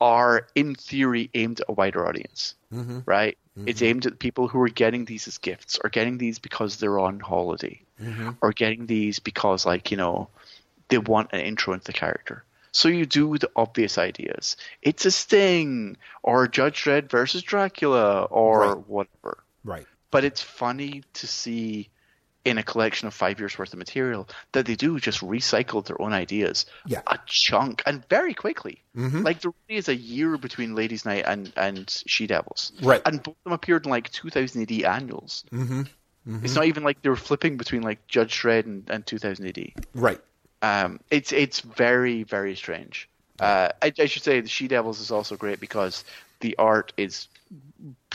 A: are in theory aimed at a wider audience, mm-hmm. right? Mm-hmm. It's aimed at people who are getting these as gifts, or getting these because they're on holiday, mm-hmm. or getting these because like you know they want an intro into the character. So you do the obvious ideas. It's a Sting, or Judge Dredd versus Dracula, or
B: Right.
A: whatever.
B: Right.
A: But it's funny to see in a collection of five years worth of material that they do just recycle their own ideas
B: Yeah.
A: a chunk and very quickly. Like there really is a year between Ladies Night and, and She Devils.
B: Right.
A: And both of them appeared in like 2000 AD annuals. Mm-hmm. It's not even like they were flipping between like Judge Dredd and, and 2000 AD.
B: Right.
A: Um, it's it's very very strange. Uh, I, I should say the She Devils is also great because the art is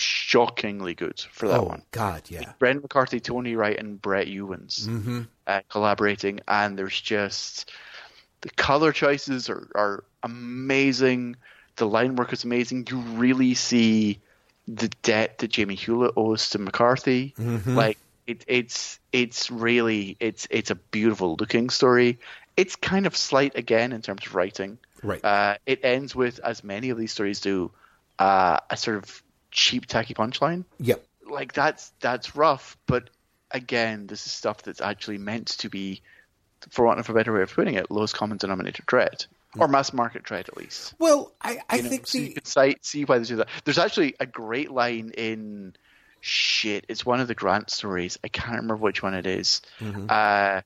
A: shockingly good for that
B: oh
A: one.
B: God, yeah.
A: Brendan McCarthy, Tony Wright, and Brett Ewins
B: Mm-hmm.
A: uh, collaborating, and there's just the color choices are, are amazing. The line work is amazing. You really see the debt that Jamie Hewlett owes to McCarthy.
B: Mm-hmm.
A: Like it, it's it's really it's it's a beautiful looking story. It's kind of slight again in terms of writing.
B: Right.
A: Uh, it ends with, as many of these stories do, uh, a sort of cheap, tacky punchline
B: Yep.
A: like that's that's rough, but again, this is stuff that's actually meant to be, for want of a better way of putting it, lowest common denominator Dredd or mass market Dredd at least.
B: Well, I, I
A: You know,
B: think
A: so you can see, see why they do that. There's actually a great line in shit. It's one of the Grant stories. I can't remember which one it is.
B: Mm-hmm.
A: Uh,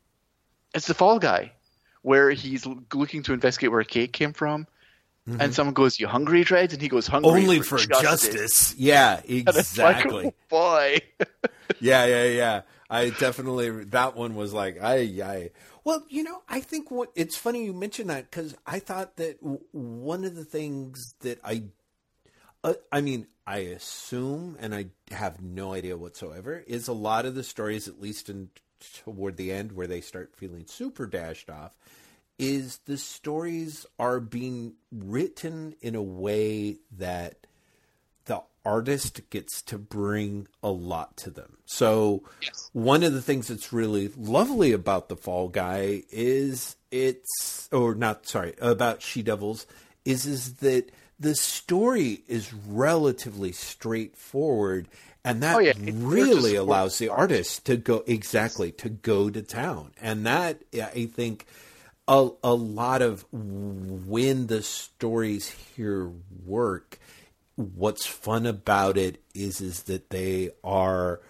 A: it's the Fall Guy, where he's looking to investigate where a cake came from. And someone goes, "You hungry, Dredd?" And he goes, "Hungry
B: Mm-hmm. only
A: for,
B: for
A: justice."
B: justice. Yeah,
A: it's like,
B: exactly.
A: oh, boy.
B: yeah, yeah, yeah. I definitely that one was like I, I. Well, you know, I think what it's funny you mentioned that because I thought that w- one of the things that I, uh, I mean, I assume, and I have no idea whatsoever, is a lot of the stories, at least in toward the end, where they start feeling super dashed off, is the stories are being written in a way that the artist gets to bring a lot to them. So
A: Yes.
B: one of the things that's really lovely about the Fall Guy is it's or not sorry about She Devils is is that the story is relatively straightforward and that
A: Oh, yeah,
B: really allows the artist to go exactly to go to town and that I think a, a lot of when the stories here work what's fun about it is is that they are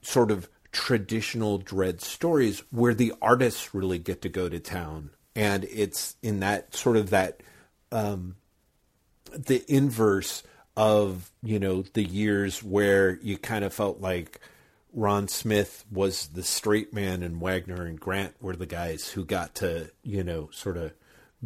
B: sort of traditional Dredd stories where the artists really get to go to town. And it's in that sort of that um the inverse of you know the years where you kind of felt like Ron Smith was the straight man and Wagner and Grant were the guys who got to you know sort of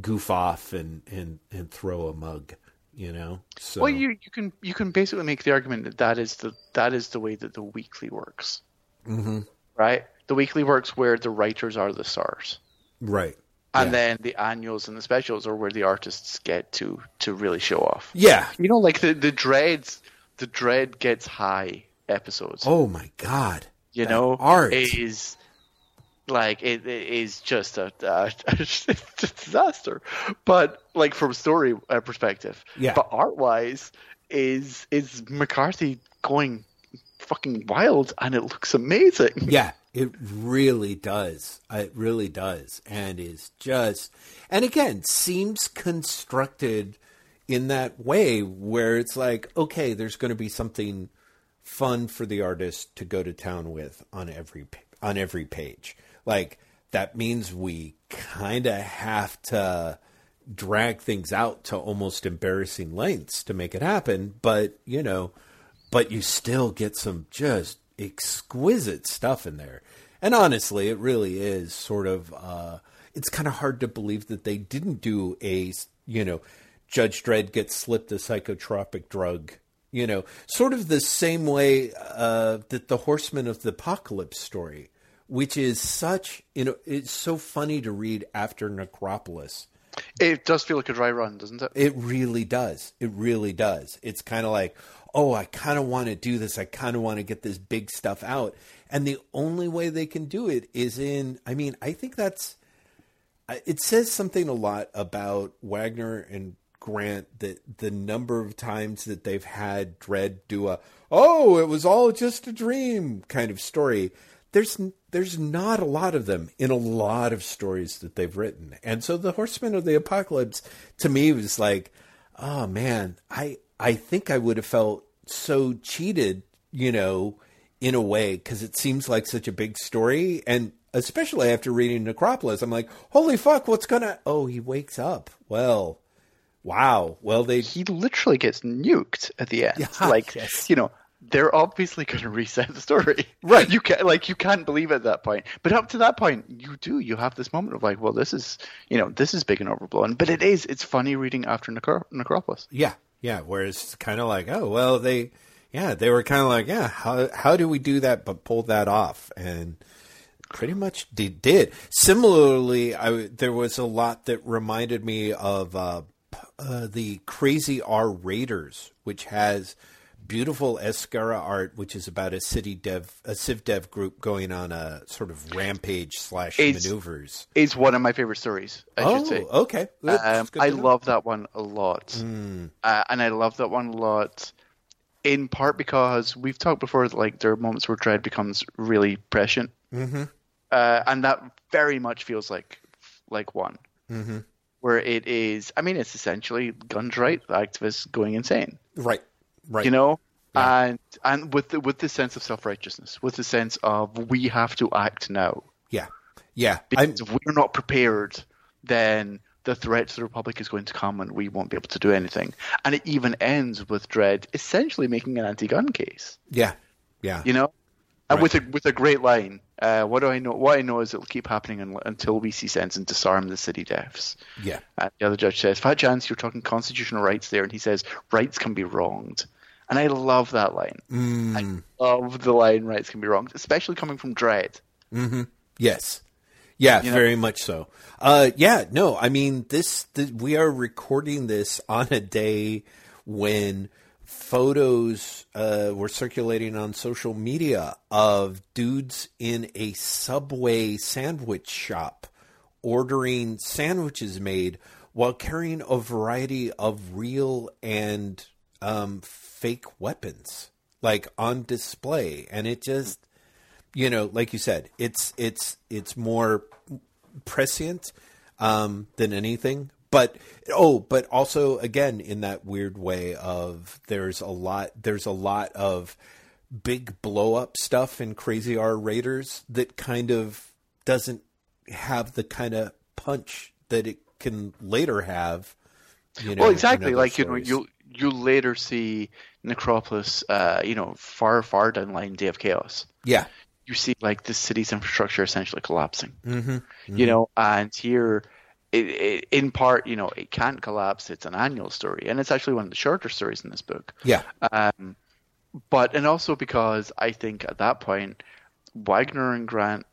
B: goof off and and and throw a mug you know? So
A: Well, you you can you can basically make the argument that that is the that is the way that the weekly works,
B: hmm
A: right? The weekly works where the writers are the stars,
B: right.
A: And
B: Yeah.
A: then the annuals and the specials are where the artists get to to really show off.
B: yeah.
A: You know, like the the Dredds, the Dredd gets high episodes.
B: oh my god
A: you know,
B: art
A: is like it, it is just a, a, a disaster. But like from story uh, perspective,
B: Yeah.
A: But art wise, is is McCarthy going fucking wild, and it looks amazing.
B: Yeah, it really does. It really does. And is just, and again, seems constructed in that way where it's like, okay, there's going to be something fun for the artist to go to town with on every on every page. Like that means we kind of have to drag things out to almost embarrassing lengths to make it happen, but you know, but you still get some just exquisite stuff in there. And honestly, it really is sort of uh it's kind of hard to believe that they didn't do a, you know, Judge Dredd gets slipped a psychotropic drug, you know, sort of the same way uh that the Horsemen of the Apocalypse story, which is such, you know, it's so funny to read after Necropolis.
A: It does feel like a dry run, doesn't it?
B: It really does. It really does. It's kind of like, oh, I kind of want to do this. I kind of want to get this big stuff out. And the only way they can do it is in, I mean, I think that's, it says something a lot about Wagner and Grant that the number of times that they've had Dredd do a, oh, it was all just a dream kind of story. There's there's not a lot of them in a lot of stories that they've written, and so the Horsemen of the Apocalypse to me was like, oh man, I I think I would have felt so cheated, you know, in a way because it seems like such a big story, and especially after reading Necropolis, I'm like, holy fuck, what's gonna? Oh, he wakes up. Well, wow. Well, they
A: He literally gets nuked at the end.
B: Yeah,
A: like
B: yes.
A: you know, they're obviously going to reset the story.
B: Right.
A: You can like you can't believe it at that point. But up to that point, you do. You have this moment of like, well, this is you know, this is big and overblown. But it is. It's funny reading after Necro- Necropolis.
B: Yeah, yeah. Whereas it's kind of like, oh well, they, yeah, they were kind of like, yeah, how how do we do that but pull that off? And pretty much they did. Similarly, I, there was a lot that reminded me of uh, uh, the Crazy R Raiders, which has beautiful Ezquerra art, which is about a Cit-Def, a civ dev group going on a sort of rampage slash
A: It's-
B: maneuvers.
A: It's one of my favorite stories. I
B: oh,
A: should say.
B: okay.
A: Um, I
B: know.
A: love that one a lot, uh, and I love that one a lot. In part because we've talked before, like there are moments where Dredd becomes really prescient, mm-hmm. uh, and that very much feels like like one, mm-hmm. Where it is. I mean, it's essentially guns right activists going insane,
B: right, right.
A: you know, and and with the, with the sense of self righteousness, with the sense of we have to act now.
B: yeah, yeah. I'm,
A: Because if we're not prepared, then the threat to the Republic is going to come and we won't be able to do anything. And it even ends with Dredd essentially making an anti gun case.
B: yeah, yeah.
A: You know? And with a with a great line. Uh, what do I know? What I know is it'll keep happening un- until we see sense and disarm the Cit-Defs.
B: Yeah.
A: And the other judge says, "Fat chance you're talking constitutional rights there," and he says, "Rights can be wronged." And I love that line.
B: Mm.
A: I love the line, "Rights can be wronged," especially coming from Dredd.
B: Yes. Yeah,
A: You know?
B: very much so. Uh, yeah, no, I mean this, th We are recording this on a day when photos uh, were circulating on social media of dudes in a Subway sandwich shop ordering sandwiches made while carrying a variety of real and um, fake weapons, like on display, and it just you know, like you said, it's it's it's more prescient um, than anything. But oh, but also again in that weird way of there's a lot there's a lot of big blow up stuff in Crazy R Raiders that kind of doesn't have the kind of punch that it can later have. You know,
A: well, exactly. Like you know, you you later see Necropolis. Uh, you know, far far down the line, Day of Chaos.
B: yeah,
A: You see like the city's infrastructure essentially collapsing. Mm-hmm. You know, and here. It, it, in part, you know, it can't collapse. It's an annual story, and it's actually one of the shorter stories in this book.
B: yeah,
A: Um, but and also because I think at that point, Wagner and Grant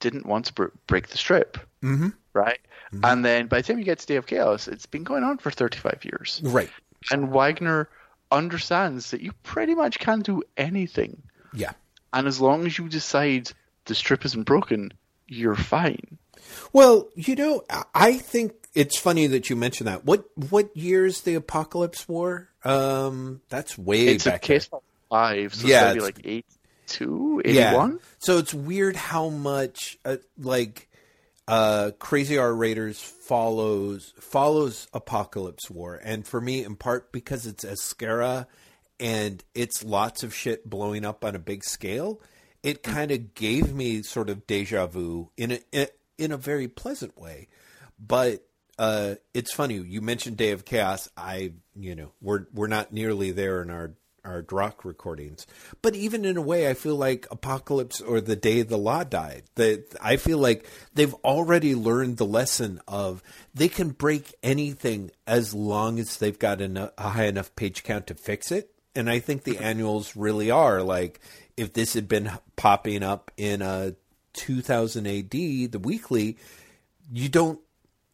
A: didn't want to br- break the strip, mm-hmm. right? And then by the time you get to Day of Chaos, it's been going on for 35 years,
B: right,
A: and Wagner understands that you pretty much can do anything,
B: yeah.
A: and as long as you decide the strip isn't broken, you're fine.
B: Well, you know, I- think it's funny that you mentioned that. What what year's the Apocalypse War? Um, that's way
A: It's a
B: back.
A: case file five, so
B: Yeah,
A: it's gotta be
B: it's-
A: like 82,
B: there. yeah. So it's weird how much uh, like uh, Crazy R Raiders follows follows Apocalypse War, and for me, in part because it's Ezquerra and it's lots of shit blowing up on a big scale. It kind of gave me sort of deja vu in a in a very pleasant way, but uh, it's funny you mentioned Day of Chaos. I you know we're we're not nearly there in our our Drokk recordings, but even in a way, I feel like Apocalypse War the Day the Law died. That I feel like they've already learned the lesson of they can break anything as long as they've got a high enough page count to fix it. And I think the annuals really are like if this had been popping up in a 2000 AD, the weekly, you don't.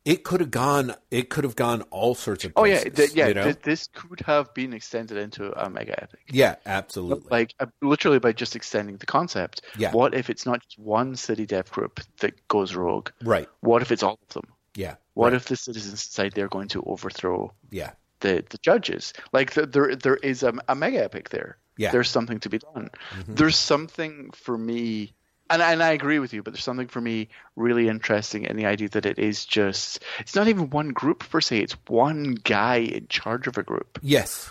B: It could have gone. It could have gone all sorts of
A: Oh yeah, th- yeah.
B: you know?
A: th- this could have been extended into a mega epic.
B: yeah, absolutely.
A: Like uh, literally by just extending the concept.
B: Yeah.
A: What if it's not just one Cit-Def group that goes rogue?
B: right.
A: What if it's all of them?
B: Yeah.
A: What
B: right.
A: if the citizens decide they're going to overthrow
B: Yeah.
A: the the judges? Like th there there is a, a mega epic there.
B: Yeah. Mm-hmm.
A: There's something to be done. There's something for me. And, and I agree with you, but there's something for me really interesting in the idea that it is just, it's not even one group per se, it's one guy in charge of a group.
B: Yes.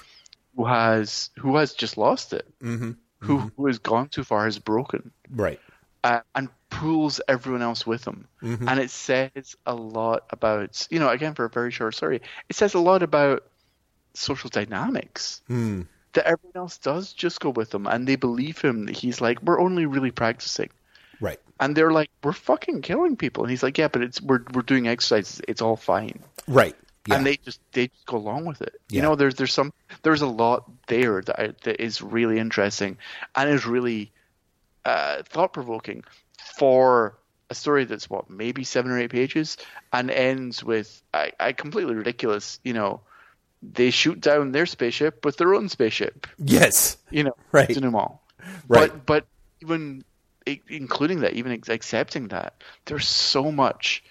A: who has who has just lost it,
B: Mm-hmm.
A: who who has gone too far, has broken,
B: Right.
A: uh, and pulls everyone else with him.
B: Mm-hmm.
A: And it says a lot about you know again for a very short story, it says a lot about social dynamics.
B: Mm.
A: That everyone else does just go with him, and they believe him. That he's like, we're only really practicing,
B: Right.
A: and they're like, we're fucking killing people, and he's like, yeah, but it's we're we're doing exercises. It's all fine.
B: Right. Yeah.
A: and they just they just go along with it.
B: Yeah.
A: You know, there's there's some there's a lot there that I, that is really interesting and is really uh, thought provoking for a story that's what maybe seven or eight pages and ends with a, a completely ridiculous. You know, they shoot down their spaceship with their own spaceship.
B: Yes.
A: You know,
B: Right.
A: denouement.
B: Right.
A: But but even i- including that, even accepting that, there's so much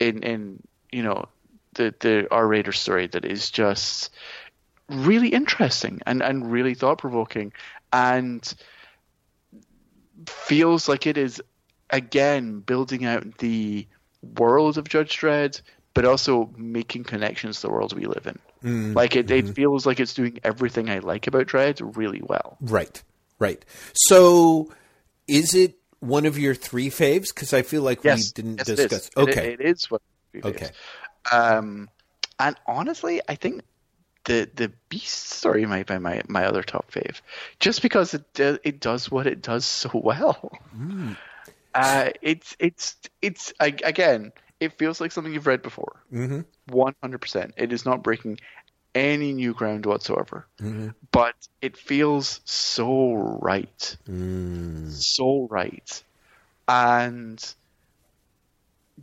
A: in in you know the the R Raider story that is just really interesting and and really thought provoking and feels like it is again building out the world of Judge Dredd, but also making connections to the world we live in. Mm-hmm. Like it, it mm-hmm. feels like it's doing everything I like about Dredd really well.
B: Right. Right. So, is it one of your three faves? Because I feel like
A: Yes,
B: we didn't
A: yes,
B: discuss.
A: It-
B: Okay.
A: it is what. it
B: Okay.
A: Um, and honestly, I think the the Beast story might be my, my other top fave, just because it it does what it does so well.
B: Hmm.
A: Uh, it's it's it's I, again, it feels like something you've read before.
B: Mhm.
A: One hundred percent. It is not breaking any new ground whatsoever,
B: Mm-hmm.
A: but it feels so right
B: Mm.
A: so right. And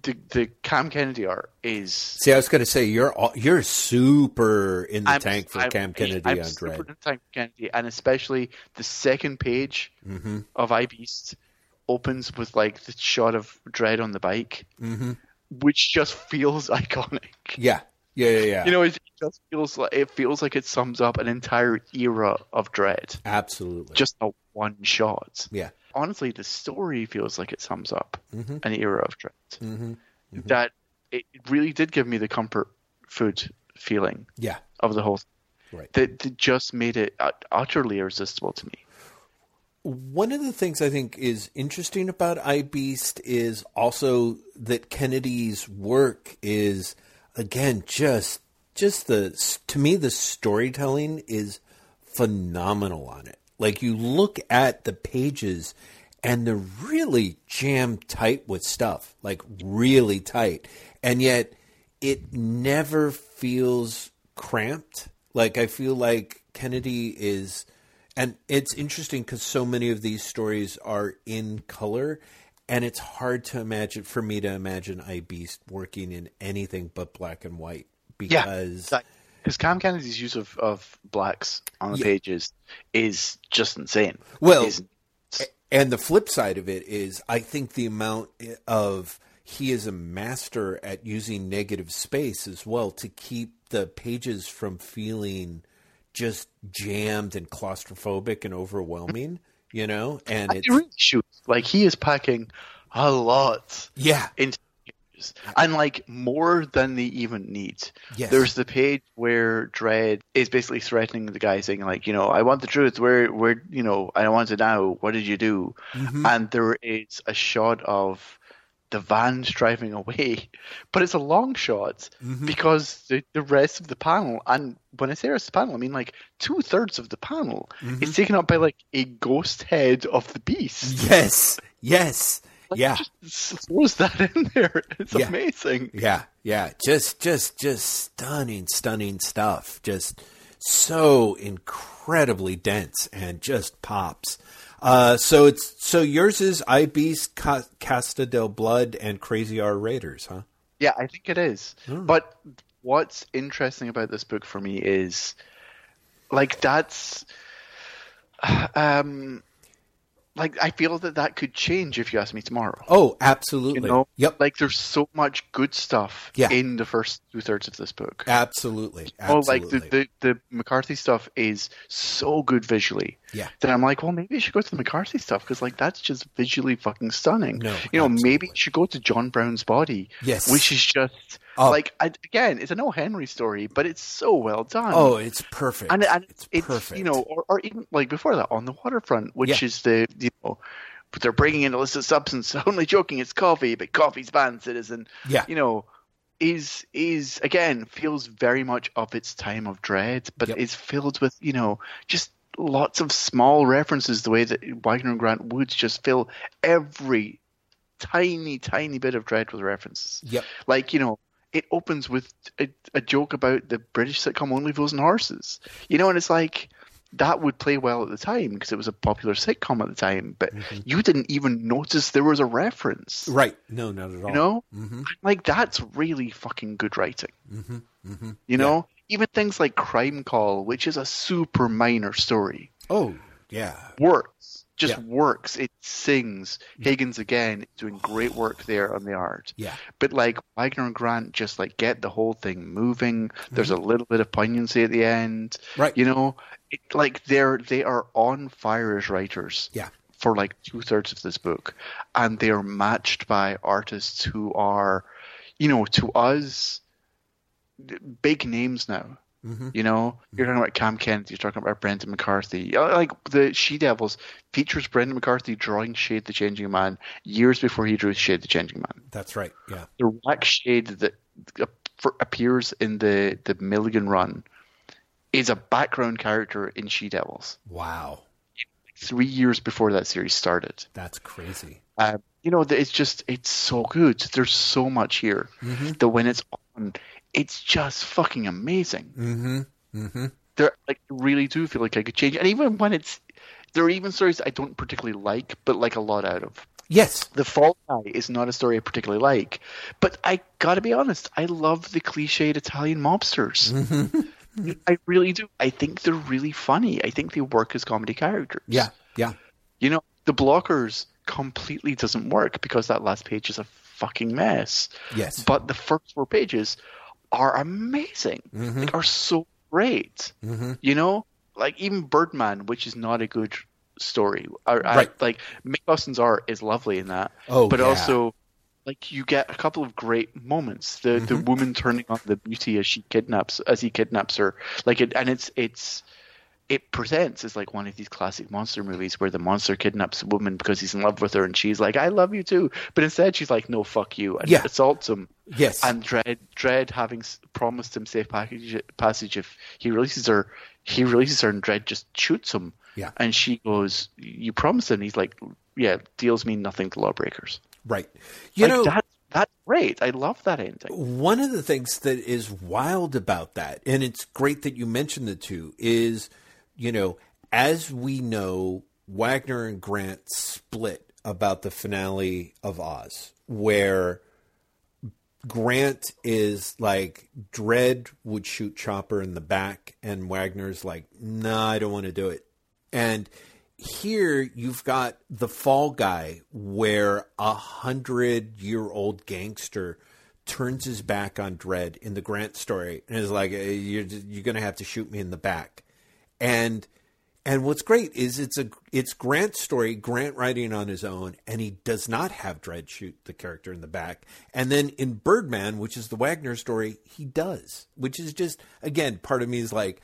A: the the Cam Kennedy art is
B: See, I was going to say you're all, you're super in the
A: I'm-
B: tank for
A: I'm-
B: Cam Kennedy
A: I'm
B: on
A: super
B: Dredd.
A: into Cam Kennedy, and especially the second page
B: Mm-hmm.
A: of I Beast opens with like the shot of Dredd on the bike,
B: Mm-hmm.
A: which just feels iconic.
B: Yeah. Yeah. Yeah. Yeah.
A: You know, it just feels like it feels like it sums up an entire era of Dredd.
B: Absolutely.
A: Just a one shot.
B: yeah.
A: honestly, the story feels like it sums up
B: Mhm.
A: an era of Dredd.
B: Mm-hmm.
A: That it really did give me the comfort food feeling
B: Yeah.
A: of the whole. Thing.
B: Right.
A: That, that just made it utterly irresistible to me.
B: One of the things I think is interesting about I Beast is also that Kennedy's work is again just just the to me the storytelling is phenomenal on it. Like you look at the pages and they're really jam tight with stuff, like really tight. And yet it never feels cramped. Like I feel like Kennedy is and it's interesting because so many of these stories are in color, and it's hard to imagine for me to imagine I Beast working in anything but black and white because
A: because Cam Kennedy's use of, of blacks on the
B: Yeah.
A: pages is just insane.
B: Well, and the flip side of it is I think the amount of he is a master at using negative space as well to keep the pages from feeling just jammed and claustrophobic and overwhelming, you know? And it's
A: really like he is packing a lot
B: yeah,
A: into and like more than they even need.
B: Yes.
A: There's the page where Dredd is basically threatening the guy, saying like, you know, I want the truth. Where, where, you know, I want it now. What did you do?
B: Mm-hmm.
A: And there is a shot of the van's driving away, but it's a long shot
B: Mm-hmm.
A: because the, the rest of the panel, and when I say rest of the panel, I mean like two thirds of the panel
B: Mm-hmm.
A: is taken up by like a ghost head of the beast.
B: yes, yes,
A: Like,
B: yeah.
A: just throws that in there. It's
B: Yeah.
A: amazing.
B: Yeah, yeah, just just just stunning, stunning stuff. Just so incredibly dense and just pops. Uh, so it's so yours is I Beast, Ca- Casta del Blood, and Crazy R Raiders, huh?
A: Yeah, I think it is. But what's interesting about this book for me is like that's um like I feel that that could change if you ask me tomorrow.
B: Oh, absolutely.
A: You know,
B: Yep.
A: Like there's so much good stuff
B: Yeah.
A: in the first two thirds of this book.
B: absolutely.
A: Oh, like the, the the McCarthy stuff is so good visually.
B: Yeah.
A: That I'm like, well, maybe you should go to the McCarthy stuff because like that's just visually fucking stunning.
B: No,
A: you know, maybe
B: absolutely.
A: you should go to John Brown's body.
B: Yes.
A: which is just Like I, again, it's a O. Henry story, but it's so well done.
B: oh, it's perfect.
A: and and
B: it's,
A: it's,
B: perfect.
A: you know, or, or even like before that on the waterfront, which
B: Yeah.
A: is the you know. But they're bringing in illicit substance. Only joking, it's coffee, but coffee's banned, citizen.
B: Yeah.
A: you know, is is again feels very much of its time of Dredd, but
B: Yep.
A: is filled with you know just lots of small references. The way that Wagner and Grant Woods just fill every tiny, tiny bit of Dredd with references.
B: Yep.
A: Like you know, it opens with a, a joke about the British sitcom Only Fools and Horses. You know, and it's like that would play well at the time because it was a popular sitcom at the time, but
B: Mm-hmm.
A: you didn't even notice there was a reference.
B: Right. No, not at all.
A: You know,
B: Mm-hmm.
A: like that's really fucking good writing. You know, even things like Crime Call, which is a super minor story,
B: Oh, yeah.
A: works. Just
B: Yeah.
A: works. It sings. Higgins again doing great work there on the art.
B: Yeah.
A: But like Wagner and Grant just like get the whole thing moving. There's a little bit of poignancy at the end.
B: Mm-hmm. Right.
A: You know, it, like they're they are on fire as writers.
B: Yeah.
A: For like two thirds of this book, and they are matched by artists who are, you know, to us, big names now.
B: Mm-hmm.
A: You know, you're talking about Cam Kent, you're talking about Brendan McCarthy. Uh, Like the She Devils features Brendan McCarthy drawing Shade the Changing Man years before he drew Shade the Changing Man.
B: That's right. Yeah.
A: The wax shade that appears in the, the Milligan run is a background character in She Devils
B: Wow.
A: three years before that series started.
B: That's crazy.
A: Um, you know, it's just it's so good. There's so much here that when it's on, it's just fucking amazing.
B: Mm-hmm. Mm-hmm.
A: There, like, I really do feel like I could change. And even when it's, there are even stories I don't particularly like, but like a lot out of.
B: Yes.
A: The Fall Guy is not a story I particularly like, but I gotta be honest, I love the cliched Italian mobsters. I really do. I think they're really funny. I think they work as comedy characters.
B: Yeah. Yeah.
A: You know, the blockers completely doesn't work because that last page is a fucking mess.
B: Yes.
A: But the first four pages are amazing. Like, are so great. You know, like even Birdman, which is not a good story. I-
B: Right.
A: like Mick Austin's art is lovely in that.
B: Oh,
A: but
B: yeah.
A: also. Like you get a couple of great moments. The the
B: Mm-hmm.
A: woman turning on the beauty as she kidnaps as he kidnaps her. Like it and it's it's it presents as like one of these classic monster movies where the monster kidnaps a woman because he's in love with her and she's like, I love you too. But instead she's like, no, fuck you. And
B: Yeah.
A: assaults him.
B: Yes.
A: And Dredd, Dredd having promised him safe package, passage if he releases her, he releases her and Dredd just shoots him.
B: Yeah.
A: And she goes, you promised him. He's like, yeah, deals mean nothing to lawbreakers.
B: right. You
A: like,
B: know,
A: that, that's great. I love that ending.
B: one of the things that is wild about that, and it's great that you mentioned the two, is, you know, as we know, Wagner and Grant split about the finale of Oz, where Grant is like, Dredd would shoot Chopper in the back, and Wagner's like, nah, I don't want to do it. And here you've got the fall guy where a hundred year old gangster turns his back on Dredd in the Grant story and is like, "Eh, you're, you're going to have to shoot me in the back. And and what's great is it's a it's Grant's story, Grant writing on his own, and he does not have Dredd shoot the character in the back. And then in Birdman, which is the Wagner story, he does, which is just again part of me is like,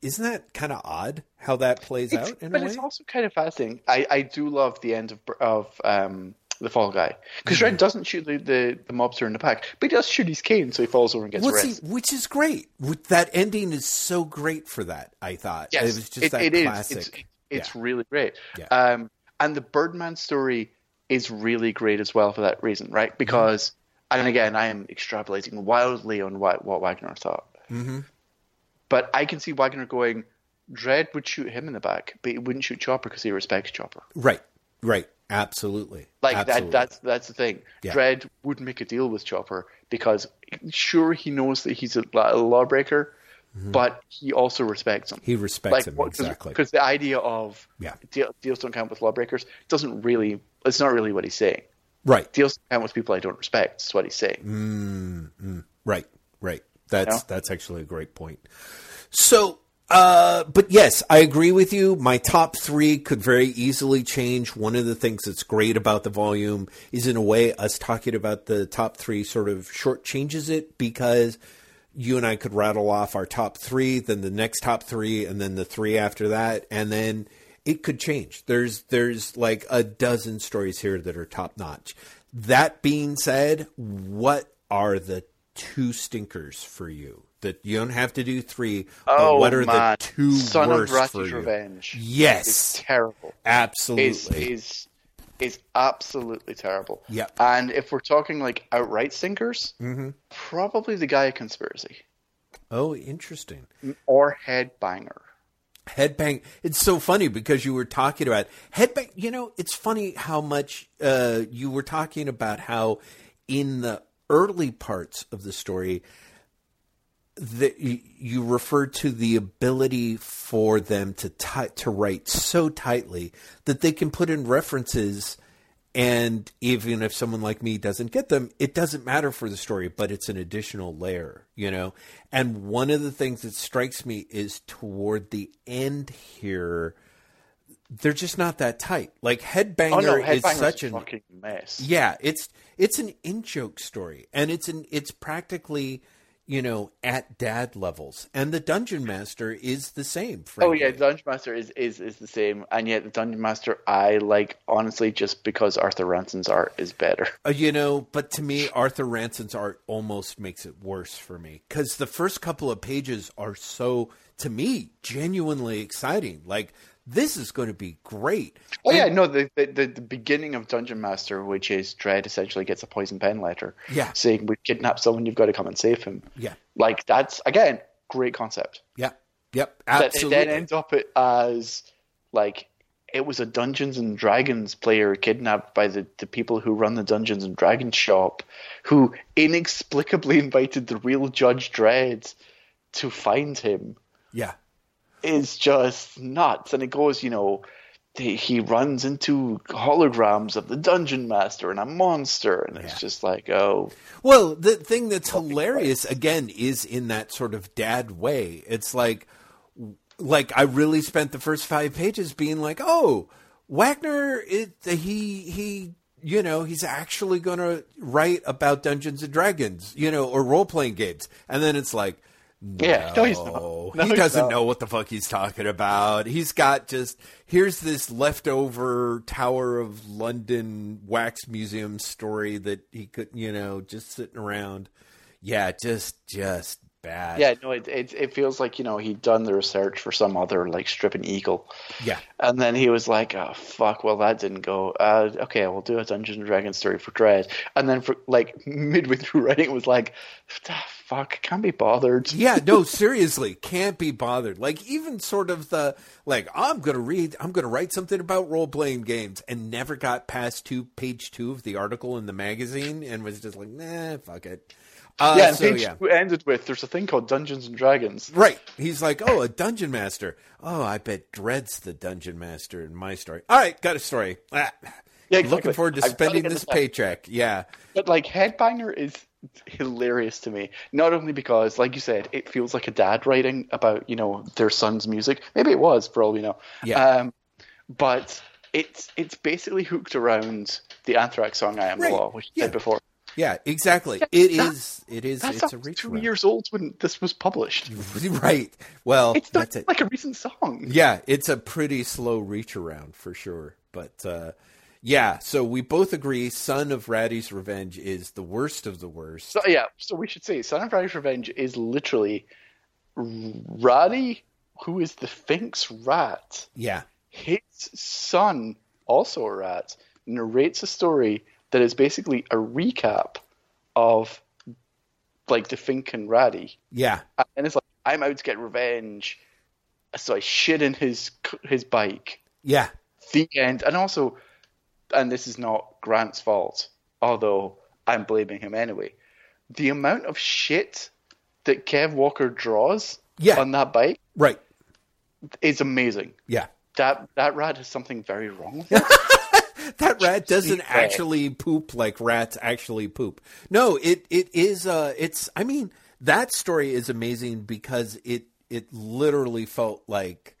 B: isn't that kind of odd how that plays
A: It's-
B: out in
A: but
B: a way?
A: it's also kind of fascinating. I, I do love the end of of um, the Fall Guy because
B: Mm-hmm.
A: Red doesn't shoot the, the, the mobster in the back, but he does shoot his cane, so he falls over and gets
B: What's he,
A: arrested.
B: which is great. That ending is so great for that. I thought
A: Yes,
B: it was just
A: it-
B: that
A: it is.
B: classic.
A: It's, it's
B: Yeah.
A: really great.
B: Yeah.
A: Um, and the Birdman story is really great as well for that reason, right? Because, and again, I am extrapolating wildly on what, what Wagner thought.
B: Mm-hmm.
A: But I can see Wagner going, Dredd would shoot him in the back, but he wouldn't shoot Chopper because he respects Chopper.
B: right, right, absolutely.
A: Like
B: absolutely.
A: that. That's that's the thing.
B: Yeah.
A: Dredd would make a deal with Chopper because sure he knows that he's a, law- a lawbreaker, but he also respects him.
B: Mm-hmm. He respects him
A: what-
B: exactly.
A: Because the idea of
B: Yeah.
A: deal, deals don't count with lawbreakers doesn't really. It's not really what he's saying.
B: Right,
A: Deals don't count with people I don't respect. Is what he's saying.
B: right, right. That's
A: Yeah.
B: that's actually a great point. So, uh, but yes, I agree with you. My top three could very easily change. One of the things that's great about the volume is, in a way, us talking about the top three sort of short changes it because you and I could rattle off our top three, then the next top three, and then the three after that, and then it could change. There's there's like a dozen stories here that are top notch. That being said, what are the two stinkers for you? That you don't have to do three, but
A: Oh
B: what are
A: man,
B: the two
A: Son
B: worst
A: of
B: for
A: Ratty's
B: you?
A: Revenge.
B: Yes.
A: is terrible.
B: Absolutely.
A: Is is is absolutely terrible.
B: Yeah.
A: And if we're talking like outright sinkers,
B: Mm-hmm.
A: probably the Gaia Conspiracy
B: Oh, interesting.
A: or Headbanger.
B: Headbang. It's so funny because you were talking about headbang. You know, it's funny how much uh, you were talking about how in the early parts of the story that you, referred to the ability for them to ti- to write so tightly that they can put in references and even if someone like me doesn't get them it doesn't matter for the story but it's an additional layer you know and one of the things that strikes me is toward the end here they're just not that tight like headbanger,
A: Oh no,
B: is such
A: a fucking mess.
B: yeah, it's it's an in joke story, and it's an it's practically you know at dad levels, and the dungeon master is the same.
A: Oh
B: Frankly.
A: yeah, Dungeon Master is, is is the same, and yet the Dungeon Master I like honestly just because Arthur Ranson's art is better.
B: Uh, you know, but to me, Arthur Ranson's art almost makes it worse for me because the first couple of pages are so, to me, genuinely exciting. Like this is going to be great.
A: Oh yeah, no, the, the the beginning of Dungeon Master, which is Dredd essentially gets a poison pen letter,
B: Yeah.
A: saying we kidnapped someone, you've got to come and save him.
B: Yeah,
A: Like that's again great concept.
B: yeah, yep,
A: That it then ends up as like it was a Dungeons and Dragons player kidnapped by the, the people who run the Dungeons and Dragons shop, who inexplicably invited the real Judge Dredd to find him.
B: yeah,
A: Is just nuts, and it goes, you know. He he runs into holograms of the dungeon master and a monster, and it's
B: Yeah.
A: just like, oh,
B: Well, the thing that's hilarious again is in that sort of dad way. It's like like I really spent the first 5 pages being like, "Oh, Wagner it he he you know, he's actually going to write about Dungeons and Dragons, you know, or role-playing games." And then it's like no,
A: Yeah, no, he's not. No,
B: he
A: he's
B: doesn't
A: not.
B: know what the fuck he's talking about. He's got just here's this leftover Tower of London wax museum story that he could, you know, just sitting around. Yeah, just just bad.
A: yeah, no, it, it it feels like you know he'd done the research for some other like stripping eagle,
B: yeah,
A: And then he was like, "Oh fuck! Well, that didn't go. Uh, okay, we'll do a Dungeons and Dragons story for Dredd." And then for like midway through writing, it was like, ah, "Fuck! Can't be bothered."
B: yeah. No, seriously, can't be bothered. Like even sort of the like I'm gonna read, I'm gonna write something about role playing games, and never got past two page two of the article in the magazine, and was just like, nah, fuck it. Uh,
A: yeah, and
B: so
A: page
B: yeah.
A: two ended with, "There's a thing called Dungeons and Dragons."
B: Right. He's like, oh, a dungeon master. Oh, I bet Dredd's the dungeon master in my story. All right, got a story. Ah.
A: Yeah, exactly.
B: Looking forward to spending this paycheck. Yeah.
A: But like Headbanger is hilarious to me. Not only because, like you said, it feels like a dad writing about you know their son's music. Maybe it was for all we know.
B: Yeah.
A: Um, but it's it's basically hooked around the Anthrax song "I Am
B: Right.
A: the Law," which I
B: Yeah.
A: said before.
B: Yeah, exactly. It
A: that-
B: is. It is. It's a reach
A: two
B: around.
A: years old when this was published.
B: Right. Well,
A: It's not
B: that's it.
A: like a recent song.
B: Yeah, it's a pretty slow reach around for sure. But uh, yeah, so we both agree Son of Ratty's Revenge is the worst of the worst.
A: So yeah, so we should say Son of Ratty's Revenge is literally Ratty, who is the Fink's rat.
B: Yeah.
A: his son, also a rat, narrates a story that is basically a recap of like the Fink and Ratty.
B: Yeah.
A: And it's like, I'm out to get revenge. So I shit in his his bike.
B: Yeah.
A: The end. And also, and this is not Grant's fault, although I'm blaming him anyway. The amount of shit that Kev Walker draws
B: Yeah.
A: on that bike
B: Right.
A: is amazing.
B: Yeah.
A: That that rat has something very wrong with it.
B: that rat doesn't actually poop like rats actually poop. No, it it is uh it's I mean that story is amazing because it it literally felt like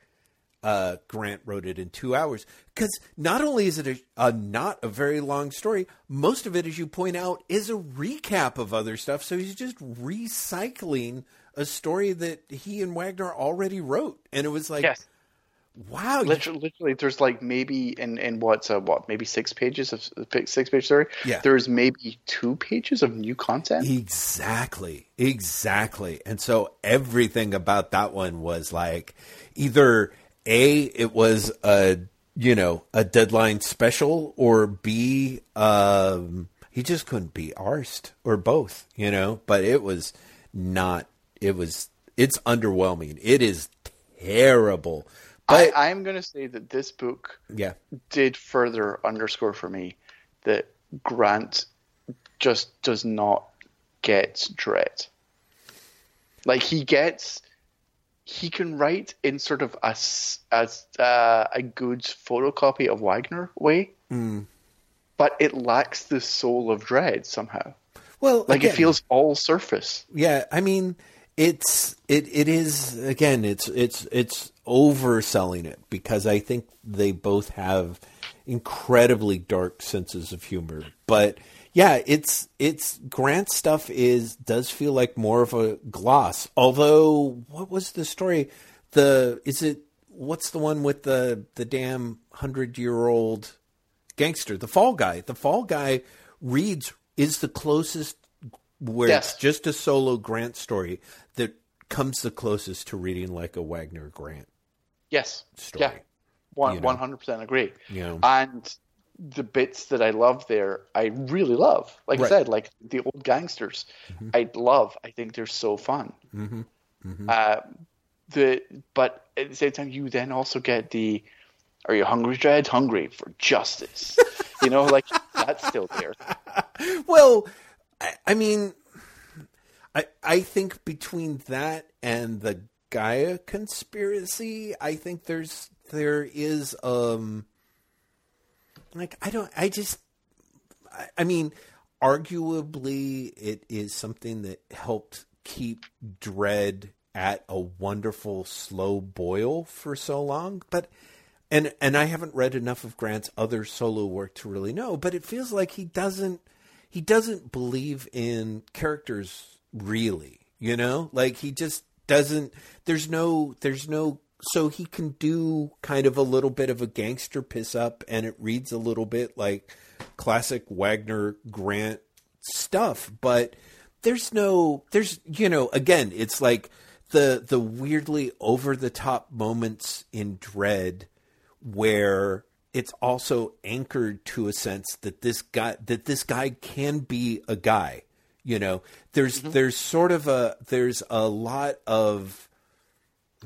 B: uh Grant wrote it in 2 hours cuz not only is it a, a not a very long story, most of it as you point out is a recap of other stuff so he's just recycling a story that he and Wagner already wrote and it was like
A: yes.
B: wow
A: Literally, literally, there's like maybe in in what's uh, what maybe six pages of six page story.
B: Yeah.
A: There's maybe two pages of new content.
B: Exactly. Exactly. And so everything about that one was like either A, it was a you know, a deadline special or B, um, he just couldn't be arsed or both, you know, but it was not, it was, it's underwhelming. It is terrible. But
A: I, I'm going to say that this book
B: yeah,
A: did further underscore for me that Grant just does not get Dredd. Like he gets, he can write in sort of a as uh, a good photocopy of Wagner way, but it lacks the soul of Dredd somehow.
B: well,
A: Like
B: again,
A: it feels all surface.
B: Yeah, I mean, it's it it is again. It's it's it's overselling it because I think they both have incredibly dark senses of humor. But yeah, it's it's Grant stuff is does feel like more of a gloss. Although, what was the story? The is it what's the one with the the damn hundred year old gangster, the Fall Guy? The Fall Guy reads is the closest where
A: Yes.
B: it's just a solo Grant story that comes the closest to reading like a Wagner Grant
A: Yes.
B: story.
A: Yeah. One one hundred percent agree.
B: Yeah.
A: And the bits that I love there, I really love. Like
B: Right.
A: I said, like the old gangsters, I love. I think they're so fun.
B: Mm-hmm.
A: Uh, the but at the same time, you then also get the "Are you hungry, Dredd? Hungry for justice?" you know, like that's still there.
B: Well, I, I mean, I I think between that and the Gaia conspiracy, I think there's there is um like I don't I just I, I mean arguably it is something that helped keep Dredd at a wonderful slow boil for so long but and and I haven't read enough of Grant's other solo work to really know, but it feels like he doesn't he doesn't believe in characters really, you know? Like he just doesn't there's no there's no so he can do kind of a little bit of a gangster piss up and it reads a little bit like classic Wagner Grant stuff, but there's no there's you know again it's like the the weirdly over the top moments in Dredd where it's also anchored to a sense that this guy that this guy can be a guy you know? There's mm-hmm. there's sort of a there's a lot of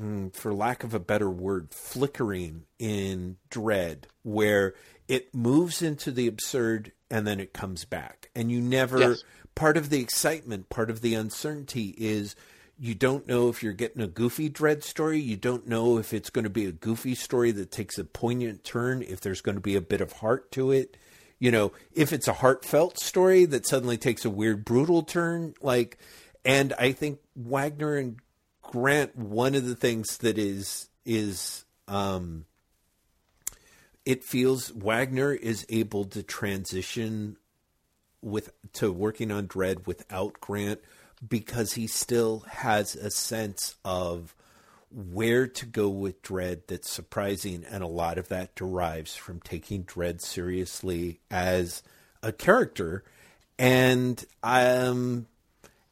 B: Mm, for lack of a better word flickering in Dredd where it moves into the absurd and then it comes back. And you never
A: Yes.
B: part of the excitement part of the uncertainty is you don't know if you're getting a goofy Dredd story. You don't know if it's going to be a goofy story that takes a poignant turn if there's going to be a bit of heart to it. You know if it's a heartfelt story that suddenly takes a weird brutal turn like and i think wagner and grant one of the things that is is um it feels wagner is able to transition with to working on Dredd without Grant because he still has a sense of where to go with Dredd that's surprising, and a lot of that derives from taking Dredd seriously as a character, and um,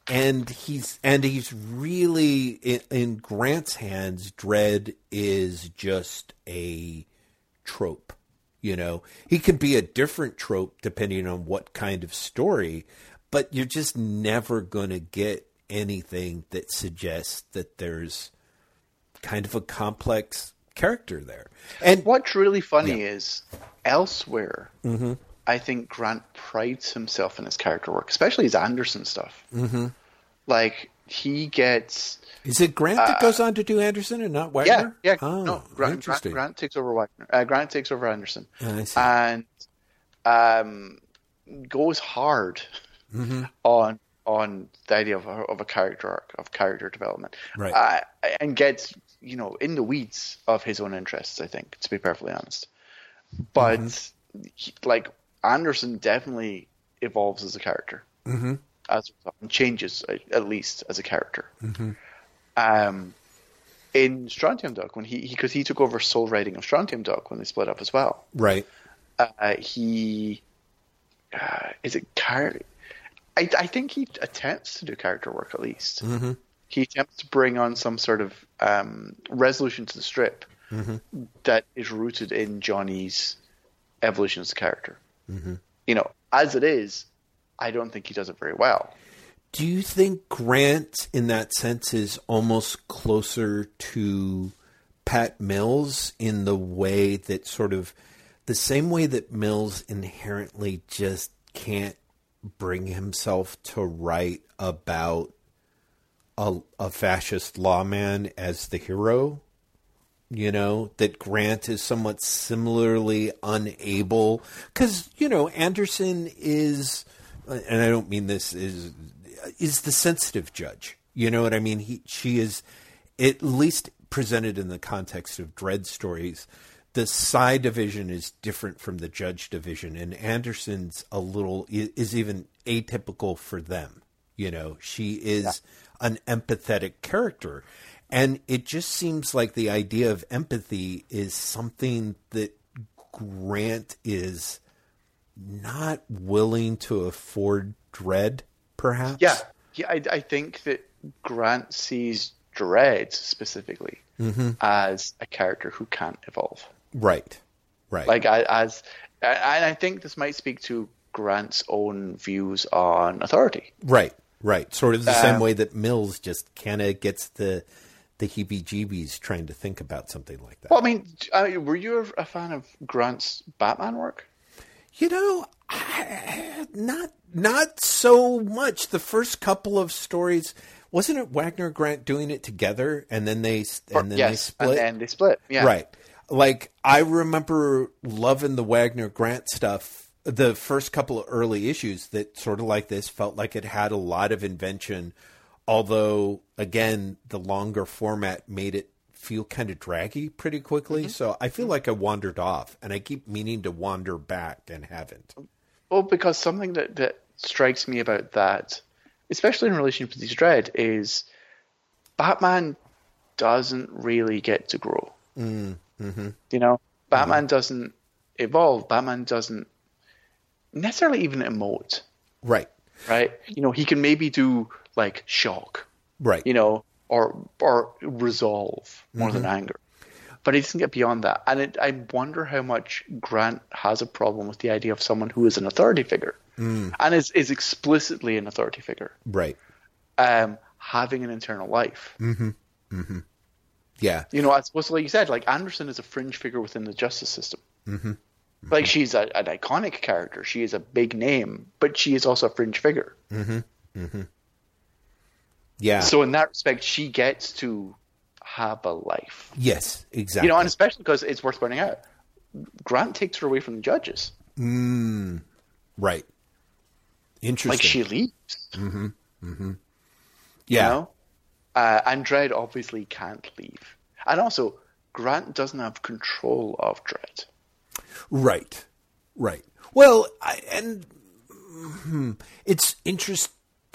B: and he's and he's really in, in Grant's hands. Dredd is just a trope. You know, he can be a different trope depending on what kind of story, but you're just never going to get anything that suggests that there's kind of a complex character there. And
A: What's really funny is elsewhere. mm-hmm. I think Grant prides himself in his character work, especially his Anderson stuff. Mm-hmm. Like he gets
B: is it Grant that goes on to do Anderson and not Wagner?
A: Yeah, yeah.
B: Oh,
A: no, Grant, Grant,
B: interesting.
A: Grant takes over Wagner. Uh, Grant takes over Anderson,
B: see.
A: and um, goes hard
B: Mm-hmm.
A: on on the idea of a, of a character arc of character development,
B: Right.
A: Uh, and gets you know in the weeds of his own interests. I think to be perfectly honest, but
B: Mm-hmm.
A: he- like Anderson definitely evolves as a character, mm-hmm. As and changes uh, at least as a character.
B: Mm-hmm.
A: Um, in Strontium Dog when he because he, took over sole writing of Strontium Dog when they split up as well.
B: right.
A: Uh, he uh, is it car. I, I think he attempts to do character work at least. Mm-hmm. He attempts to bring on some sort of um, resolution to the strip that is rooted in Johnny's evolution as a character. You know, as it is, I don't think he does it very well.
B: Do you think Grant, in that sense, is almost closer to Pat Mills in the way that sort of the same way that Mills inherently just can't bring himself to write about a, a fascist lawman as the hero? You know, that Grant is somewhat similarly unable. Because, you know, Anderson is, and I don't mean this is is the sensitive judge. You know what I mean? He, she is, at least presented in the context of Dredd stories. The Psi Division is different from the judge division, and Anderson's a little is even atypical for them. You know, she is yeah. an empathetic character, and it just seems like the idea of empathy is something that Grant is not willing to afford Dredd, perhaps.
A: Yeah, yeah. I, I think that Grant sees Dredd specifically
B: mm-hmm.
A: as a character who can't evolve.
B: Right. Right.
A: Like as, and I think this might speak to Grant's own views on authority.
B: Right. Right. Sort of the um, same way that Mills just kind of gets the the heebie-jeebies trying to think about something like that.
A: Well, I mean, uh, were you a fan of Grant's Batman work?
B: You know, I, not not so much. The first couple of stories wasn't it Wagner Grant doing it together, and then they and then
A: yes,
B: they split.
A: And then they split. Yeah,
B: right. Like I remember loving the Wagner Grant stuff. The first couple of early issues that sort of like this felt like it had a lot of invention, although again the longer format made it feel kind of draggy pretty quickly. Mm-hmm. So I feel like I wandered off, and I keep meaning to wander back and haven't.
A: Well, because something that, that strikes me about that, especially in relation to these Dredd, is Batman doesn't really get to grow.
B: Mm, hmm
A: You know, Batman mm-hmm. doesn't evolve. Batman doesn't necessarily even emote.
B: Right.
A: Right. You know, he can maybe do like shock.
B: Right.
A: You know, or or resolve more mm-hmm. than anger but he doesn't get beyond that. And it, I wonder how much Grant has a problem with the idea of someone who is an authority figure
B: mm.
A: and is, is explicitly an authority figure.
B: Right.
A: Um, having an internal life.
B: Mm-hmm. Mm-hmm. Yeah.
A: You know, I suppose, like you said, like Anderson is a fringe figure within the justice system.
B: Mm-hmm.
A: Like she's a, an iconic character. She is a big name, but she is also a fringe figure.
B: Yeah.
A: So in that respect, she gets to have a life.
B: Yes, exactly.
A: You know, and especially because it's worth pointing out, Grant takes her away from the judges.
B: Mm, right. Interesting.
A: Like she leaves.
B: Mm-hmm. Mm-hmm. Yeah. You know?
A: uh, and Dredd obviously can't leave, and also Grant doesn't have control of Dredd.
B: Right. Right. Well, I, and hmm, it's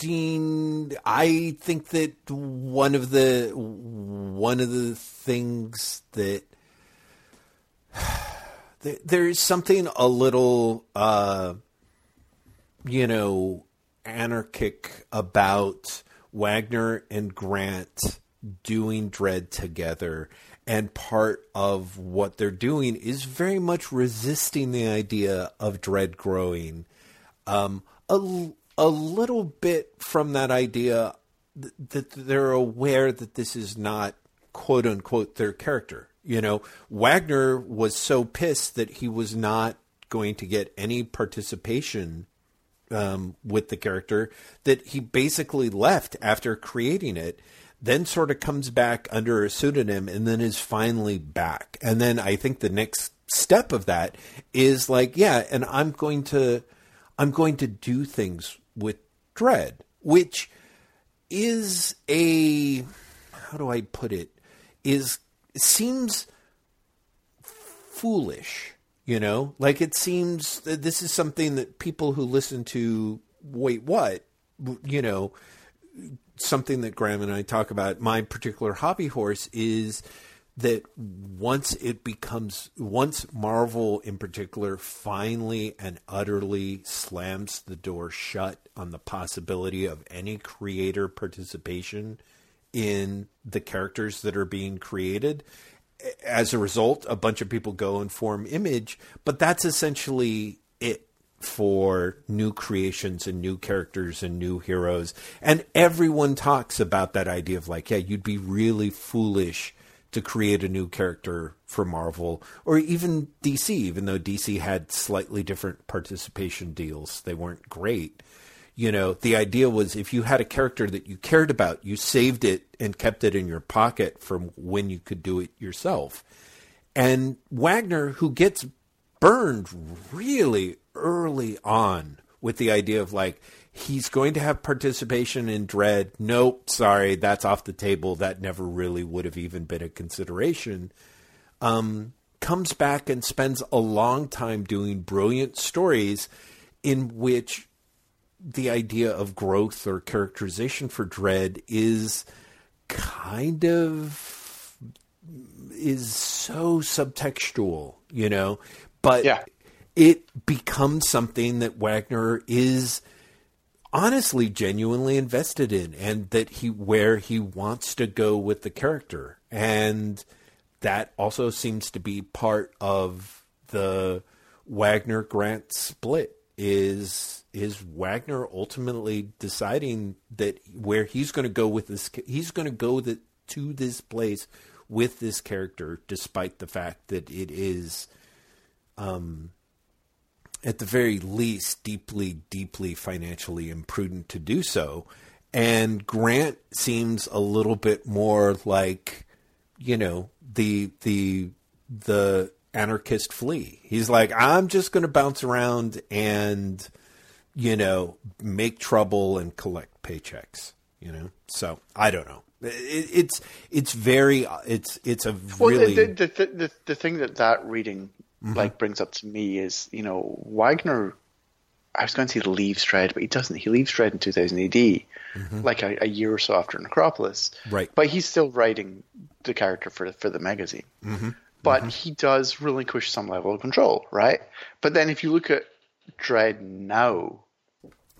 B: interesting I think that one of the one of the things that there's something a little uh, you know anarchic about Wagner and Grant doing Dredd together. And part of what they're doing is very much resisting the idea of Dredd growing. Um, a, a little bit from that idea that they're aware that this is not quote unquote their character. You know, Wagner was so pissed that he was not going to get any participation um, with the character that he basically left after creating it, then sort of comes back under a pseudonym and then is finally back. And then I think the next step of that is like, yeah, and I'm going to I'm going to do things with Dredd, which is a how do I put it? Is seems foolish, you know? Like it seems that this is something that people who listen to wait what, you know, something that Graeme and I talk about. My particular hobby horse is that once it becomes once Marvel in particular finally and utterly slams the door shut on the possibility of any creator participation in the characters that are being created as a result, a bunch of people go and form Image, but that's essentially it for new creations and new characters and new heroes. And everyone talks about that idea of like, yeah, you'd be really foolish to create a new character for Marvel or even DC, even though DC had slightly different participation deals. They weren't great. You know, the idea was if you had a character that you cared about, you saved it and kept it in your pocket from when you could do it yourself. And Wagner, who gets burned really early on with the idea of like, he's going to have participation in Dredd. Nope, sorry, that's off the table. That never really would have even been a consideration. Um, comes back and spends a long time doing brilliant stories in which the idea of growth or characterization for Dredd is kind of is so subtextual, you know, but
A: Yeah.
B: it becomes something that Wagner is honestly genuinely invested in and that he where he wants to go with the character. And that also seems to be part of the Wagner Grant split is is Wagner ultimately deciding that where he's going to go with this he's going to go the, to this place with this character despite the fact that it is um at the very least deeply deeply financially imprudent to do so and Grant seems a little bit more like you know the the the anarchist flea. He's like, I'm just going to bounce around and you know make trouble and collect paychecks. You know, so I don't know. It, it's it's very it's it's a
A: Well,
B: really
A: the, the, the, the, the thing that that reading like brings up to me is, you know, Wagner. I was going to say leaves Dredd, but he doesn't. He leaves Dredd in 2000 AD, like a, a year or so after Necropolis.
B: Right.
A: But he's still writing the character for for the magazine. Mm-hmm. But he does relinquish some level of control, right? But then if you look at Dredd now,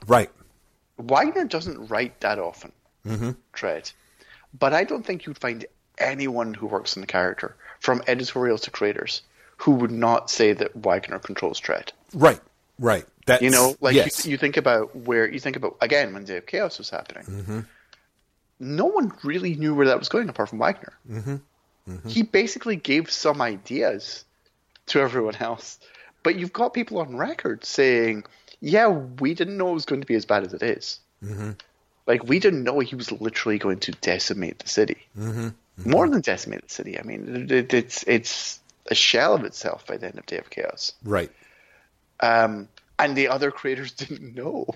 B: right.
A: Wagner doesn't write that often. Mm-hmm. Dredd, but I don't think you'd find anyone who works on the character, from editorial to creators, who would not say that Wagner controls Dredd.
B: Right. Right. That's,
A: You know, like
B: yes.
A: you, you think about where you think about again when Day of Chaos was happening.
B: Mm-hmm.
A: No one really knew where that was going apart from Wagner.
B: Mm-hmm.
A: He basically gave some ideas to everyone else, but you've got people on record saying, "Yeah, we didn't know it was going to be as bad as it is.
B: Mm-hmm.
A: Like we didn't know he was literally going to decimate the city,
B: Mm-hmm.
A: more than decimate the city. I mean, it, it's it's a shell of itself by the end of Day of Chaos."
B: right.
A: um, and the other creators didn't know.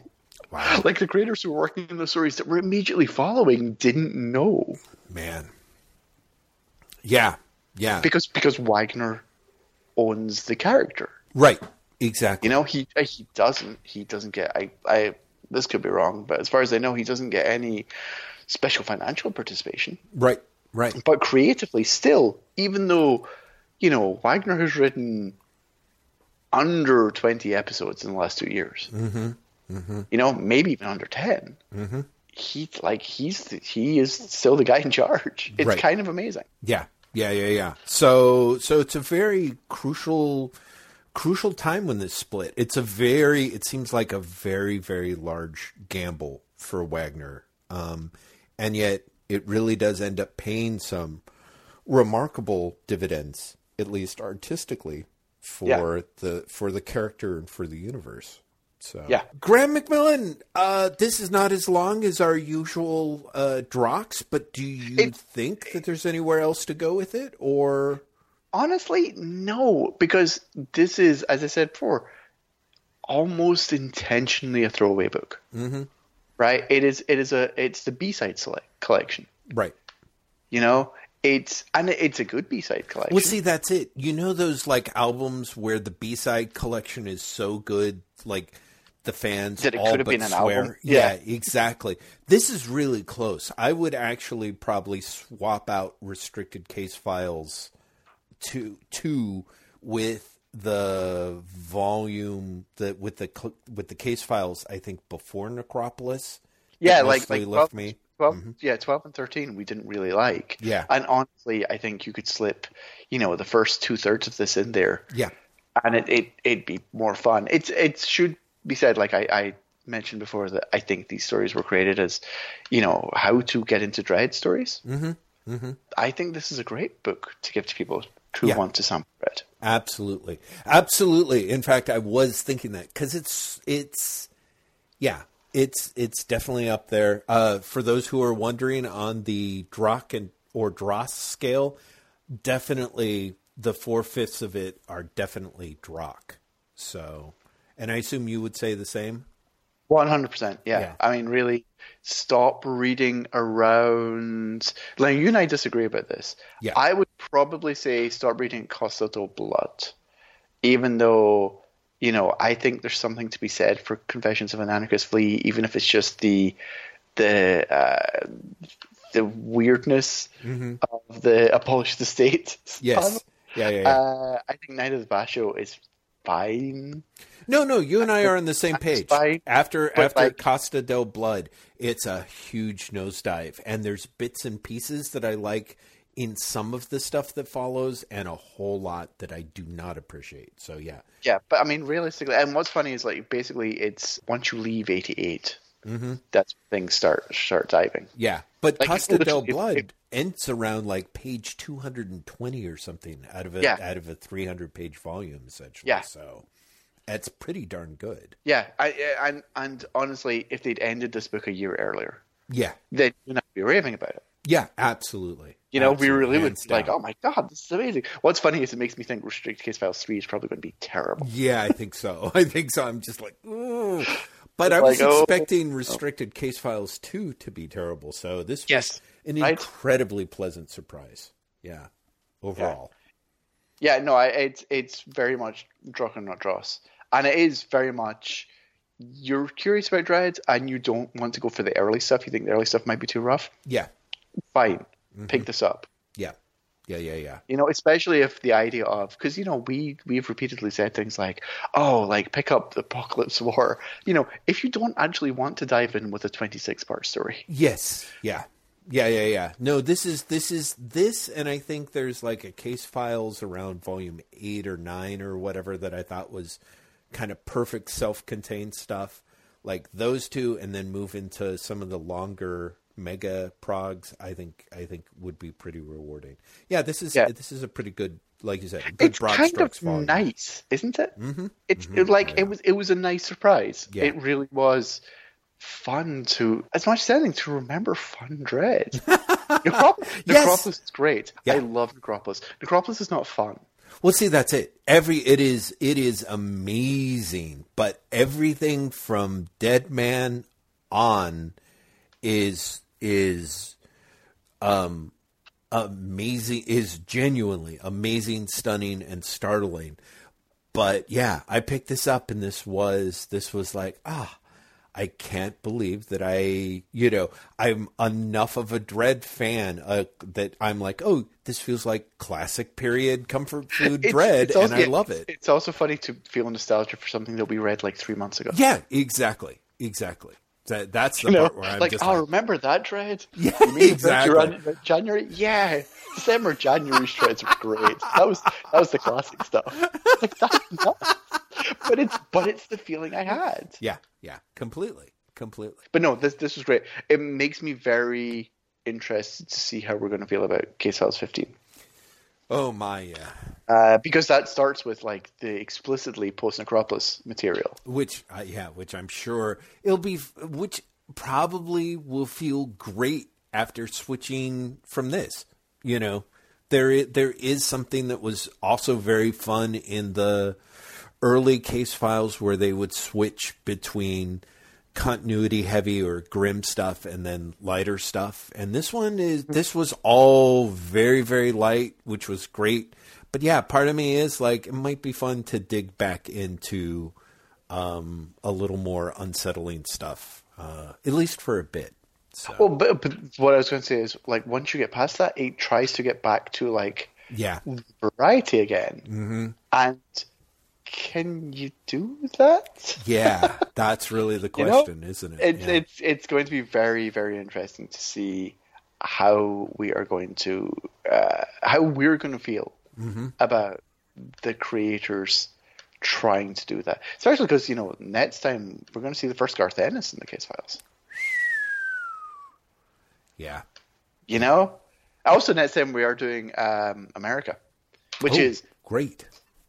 B: Wow.
A: Like the creators who were working on the stories that were immediately following didn't know
B: Man. Yeah. Yeah.
A: because because Wagner owns the character.
B: right. Exactly.
A: You know, he uh, he doesn't he doesn't get I I this could be wrong, but as far as I know, he doesn't get any special financial participation.
B: right. Right.
A: But creatively, still, even though you know Wagner has written under twenty episodes in the last two years,
B: Mm-hmm.
A: you know, maybe even under 10
B: Mm-hmm.
A: He like he's the, he is still the guy in charge. It's
B: Right.
A: kind of amazing.
B: Yeah, yeah, yeah, yeah. So, so it's a very crucial, crucial time when this split. It's a very, it seems like a very, very large gamble for Wagner, um, and yet it really does end up paying some remarkable dividends, at least artistically, for
A: Yeah.
B: the for the character and for the universe. So
A: Yeah.
B: Graeme McMillan, uh, this is not as long as our usual uh, Drokks, but do you
A: It-
B: think that there's anywhere else to go with it, or
A: Honestly, no, because this is, as I said before, almost intentionally a throwaway book. Mm-hmm. Right? It is. It is a. It's the B side select collection.
B: right?
A: You know, it's and it's a good B side collection.
B: Well, see, that's it. You know those like albums where the B side collection is so good, like the fans
A: That it
B: all
A: could have
B: but
A: been an
B: swear.
A: album?
B: Yeah.
A: Yeah.
B: exactly. This is really close. I would actually probably swap out restricted case files to two with the volume that with the with the case files. I think before Necropolis.
A: Yeah, like- like,
B: left
A: well,
B: me.
A: 12, yeah, 12 and 13 we didn't really like.
B: Yeah.
A: And honestly, I think you could slip, you know, the first two thirds of this in there
B: Yeah.
A: and it, it, it'd be more fun. It's, it should be said, like I, I mentioned before, that I think these stories were created as, you know, how to get into Dredd stories. Mm-hmm. Mm-hmm. I think this is a great book to give to people who
B: Yeah.
A: want to sample Dredd.
B: Absolutely. Absolutely. In fact, I was thinking that cuz it's it's yeah, it's it's definitely up there. Uh for those who are wondering on the Drokk and or Dross scale, definitely the four fifths of it are definitely Drokk. So, and I assume you would say the same.
A: One hundred percent. Yeah. I mean, really, stop reading around. Like you and I disagree about this.
B: Yeah.
A: I would probably say stop reading Costa del Blood, even though you know I think there's something to be said for Confessions of an Anarchist Flea, even if it's just the the uh, the weirdness of the abolished the state.
B: Mm-hmm. Yes.
A: stuff.
B: Yeah, yeah, yeah.
A: Uh, I think Night of the Basho is fine.
B: No, no, you and I are on the same page.
A: fine,
B: After after
A: like-
B: Costa del Blood, it's a huge nosedive, and there's bits and pieces that I like in some of the stuff that follows, and a whole lot that I do not appreciate. So yeah,
A: Yeah, but I mean, realistically, and what's funny is like basically it's once you leave 88,
B: Mm-hmm.
A: that's when things start start diving.
B: yeah. But
A: Like,
B: Costa del Blood ends around like page two hundred and twenty or something out of a
A: Yeah.
B: out of a three hundred page volume, essentially.
A: Yeah.
B: So it's pretty darn good.
A: Yeah, I, I- and and honestly, if they'd ended this book a year earlier,
B: Yeah.
A: then you'd not be raving about it.
B: Yeah. Absolutely.
A: You know,
B: Absolutely.
A: we really would
B: Hands
A: be like, oh my god, this is amazing. What's funny is it makes me think Restricted Case Files 3 is probably going to be terrible.
B: Yeah, I think so. I think so. I'm just like, ooh. But I was
A: Like, oh.
B: expecting oh. Restricted Case Files 2 to be terrible. So this was
A: Yes,
B: an
A: right.
B: incredibly pleasant surprise. Yeah. Overall.
A: Yeah, no, I, it's it's very much Drucker not Dross, and it is very much you're curious about Dredd and you don't want to go for the early stuff. You think the early stuff might be too rough.
B: Yeah.
A: Fine,
B: Mm-hmm.
A: pick this up.
B: Yeah. Yeah. Yeah. Yeah.
A: You know, especially if the idea of because you know we we've repeatedly said things like, oh, like pick up the Apocalypse War. You know, if you don't actually want to dive in with a 26 part story,
B: Yes. Yeah. Yeah, yeah, yeah. No, this is this is this, and I think there's like a case files around volume eight or nine or whatever that I thought was kind of perfect self-contained stuff, like those two, and then move into some of the longer mega progs. I think I think would be pretty rewarding. Yeah, this is
A: Yeah.
B: this is a pretty good, like you said,
A: it's
B: broad
A: kind of
B: volume.
A: nice, isn't it? Mm-hmm. It's it, like it was it was a nice surprise.
B: Yeah.
A: It really was fun to as much as anything to remember fun Dredd. Necrop-
B: Yes.
A: Necropolis is great.
B: Yeah.
A: I love Necropolis. Necropolis is not fun.
B: Well, see, that's it. Every it is it is amazing, but everything from Dead Man on is is um amazing is genuinely amazing, stunning, and startling. But yeah, I picked this up, and this was this was like ah. I can't believe that I, you know, I'm enough of a Dredd fan uh, that I'm like, oh, this feels like classic period comfort food
A: It's-
B: Dredd,
A: it's also-
B: and I love it.
A: It's also funny to feel nostalgia for something that we read like three months ago.
B: Yeah, exactly, exactly. That, that's the
A: You know,
B: part where I'm
A: like,
B: just
A: oh,
B: like,
A: remember that Dredd?
B: Yeah,
A: You mean
B: exactly.
A: January- January? Yeah, December, January Dredds were great. That was that was the classic stuff. Like that's nuts. But it's but it's the feeling I had.
B: yeah, yeah, completely, completely.
A: But no, this this was great. It makes me very interested to see how we're going to feel about Case Files 15.
B: Oh my, yeah.
A: Uh, because that starts with like the explicitly post Necropolis material.
B: Which, uh, yeah, which I'm sure it'll be, which probably will feel great after switching from this. You know, there there is something that was also very fun in the early case files where they would switch between continuity heavy or grim stuff and then lighter stuff. And this one is this was all very very light, which was great. But yeah, part of me is like it might be fun to dig back into um, a little more unsettling stuff, uh, at least for a bit. So
A: Well, but, but what I was going to say is like once you get past that, it tries to get back to like
B: yeah,
A: variety again. Mm-hmm. And can you do that?
B: Yeah, that's really the
A: You know,
B: question, isn't it?
A: It's
B: Yeah.
A: it's it's going to be very very interesting to see how we are going to uh, how we're going to feel
B: Mm-hmm.
A: about the creators trying to do that. Especially because you know next time we're going to see the first Garth Ennis in the case files.
B: yeah.
A: You know. Also, next time we are doing um, America, which
B: Oh,
A: is
B: great.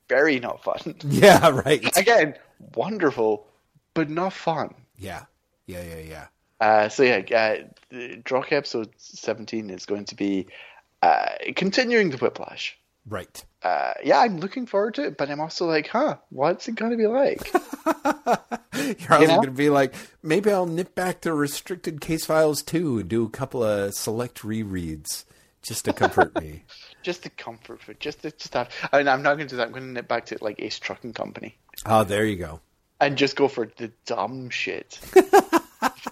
A: very not fun.
B: Yeah, right.
A: Again, wonderful, but not fun.
B: Yeah, yeah, yeah, yeah.
A: Uh, so yeah, uh, Drokk episode seventeen is going to be uh, continuing the Whiplash.
B: Right.
A: Uh, yeah, I'm looking forward to it, but I'm also like, huh, what's it going to be like?
B: You're also
A: know?
B: going to be like, maybe I'll nip back to restricted case files too and do a couple of select rereads just to comfort me.
A: just to comfort food, just to, just have. I mean, I'm not going to do that. I'm going to nip back to like Ace Trucking Company
B: Oh, there you go.
A: and just go for the dumb shit.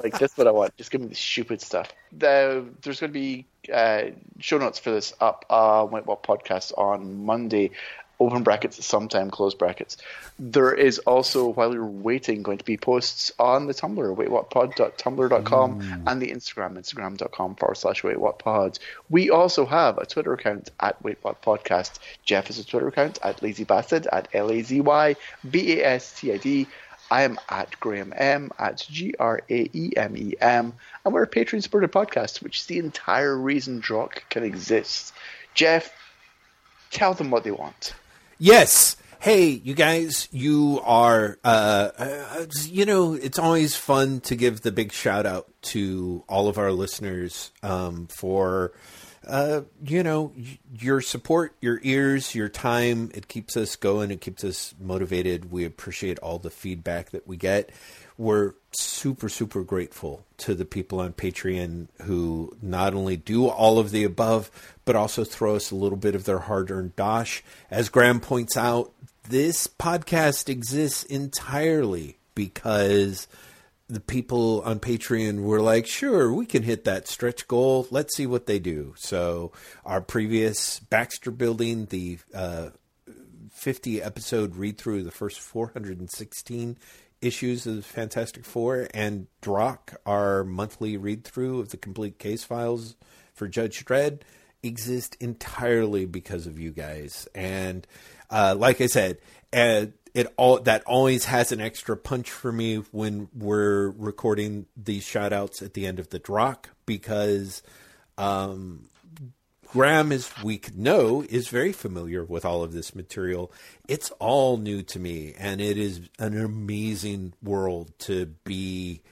A: like that's what I want. Just give me the stupid stuff. The, there's going to be uh, show notes for this up on Wait What podcast on Monday. Open brackets, sometime close brackets. There is also, while you're waiting, going to be posts on the Tumblr, waitwhatpod.tumblr.com, and the Instagram, instagram.com forward slash waitwhatpod. We also have a Twitter account at waitwhatpodcast. Jeff has a Twitter account at lazybastard, at L-A-Z-Y-B-A-S-T-I-D. I am at Graeme M at G R A E M E M, and we're a Patreon supported podcast, which is the entire reason Drokk can exist. Jeff, tell them what they want.
B: Yes. Hey, you guys, you are, uh, uh, you know, it's always fun to give the big shout out to all of our listeners um, for, uh, you know, your support, your ears, your time. It keeps us going. It keeps us motivated. We appreciate all the feedback that we get. We're super, super grateful to the people on Patreon who not only do all of the above, but also throw us a little bit of their hard earned dosh. As Graeme points out, this podcast exists entirely because the people on Patreon were like, sure, we can hit that stretch goal. Let's see what they do. So, our previous Baxter building, the uh, 50 episode read through the first 416 issues of the Fantastic Four, and Drokk, our monthly read through of the complete case files for Judge Dredd, exist entirely because of you guys. And uh, like I said, uh, it all that always has an extra punch for me when we're recording these shout outs at the end of the Drokk because um, Graeme, as we know, is very familiar with all of this material. It's all new to me, and it is an amazing world to be,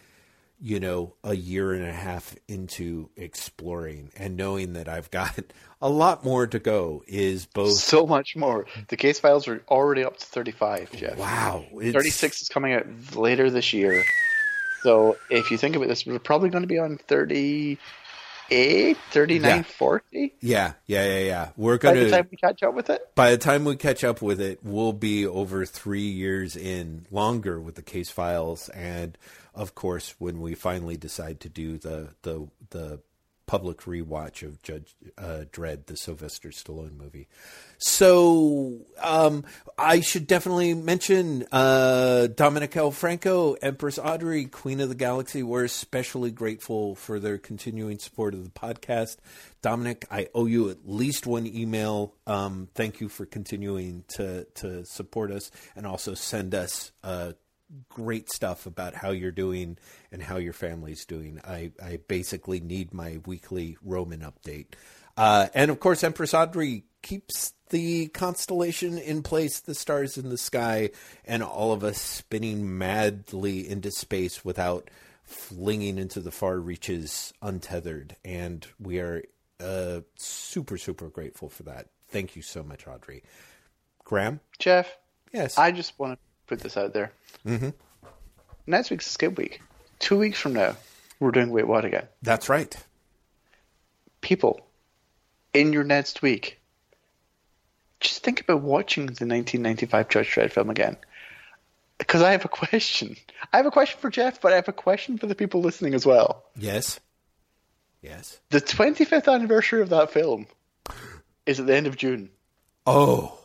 B: you know, a year and a half into exploring and knowing that I've got a lot more to go is both.
A: So much more. The case files are already up to 35, Jeff.
B: Wow. It's,
A: 36 is coming out later this year. So if you think about this, we're probably going to be on 38, 39,
B: Yeah.
A: 40
B: Yeah, yeah, yeah, yeah. We're
A: by
B: going
A: the
B: to.
A: time we catch up with it.
B: by the time we catch up with it, we'll be over three years in longer with the case files, and of course, when we finally decide to do the the the public rewatch of Judge uh, Dredd, the Sylvester Stallone movie. So um, I should definitely mention uh, Dominic L. Franco, Empress Audrey, Queen of the Galaxy. We're especially grateful for their continuing support of the podcast. Dominic, I owe you at least one email. Um, thank you for continuing to to support us and also send us uh, great stuff about how you're doing and how your family's doing. I, I basically need my weekly Roman update. Uh, and of course, Empress Audrey keeps the constellation in place, the stars in the sky, and all of us spinning madly into space without flinging into the far reaches untethered. And we are uh, super, super grateful for that. Thank you so much, Audrey. Graeme?
A: Jeff,
B: Yes.
A: I just want to put this out there. Mm-hmm. Next week's a Skip Week. Two weeks from now, we're doing Wait What again.
B: That's right.
A: People, in your next week, just think about watching the 1995 Judge Dredd film again. Because I have a question. I have a question for Jeff, but I have a question for the people listening as well.
B: Yes. Yes.
A: The 25th anniversary of that film is at the end of June.
B: Oh,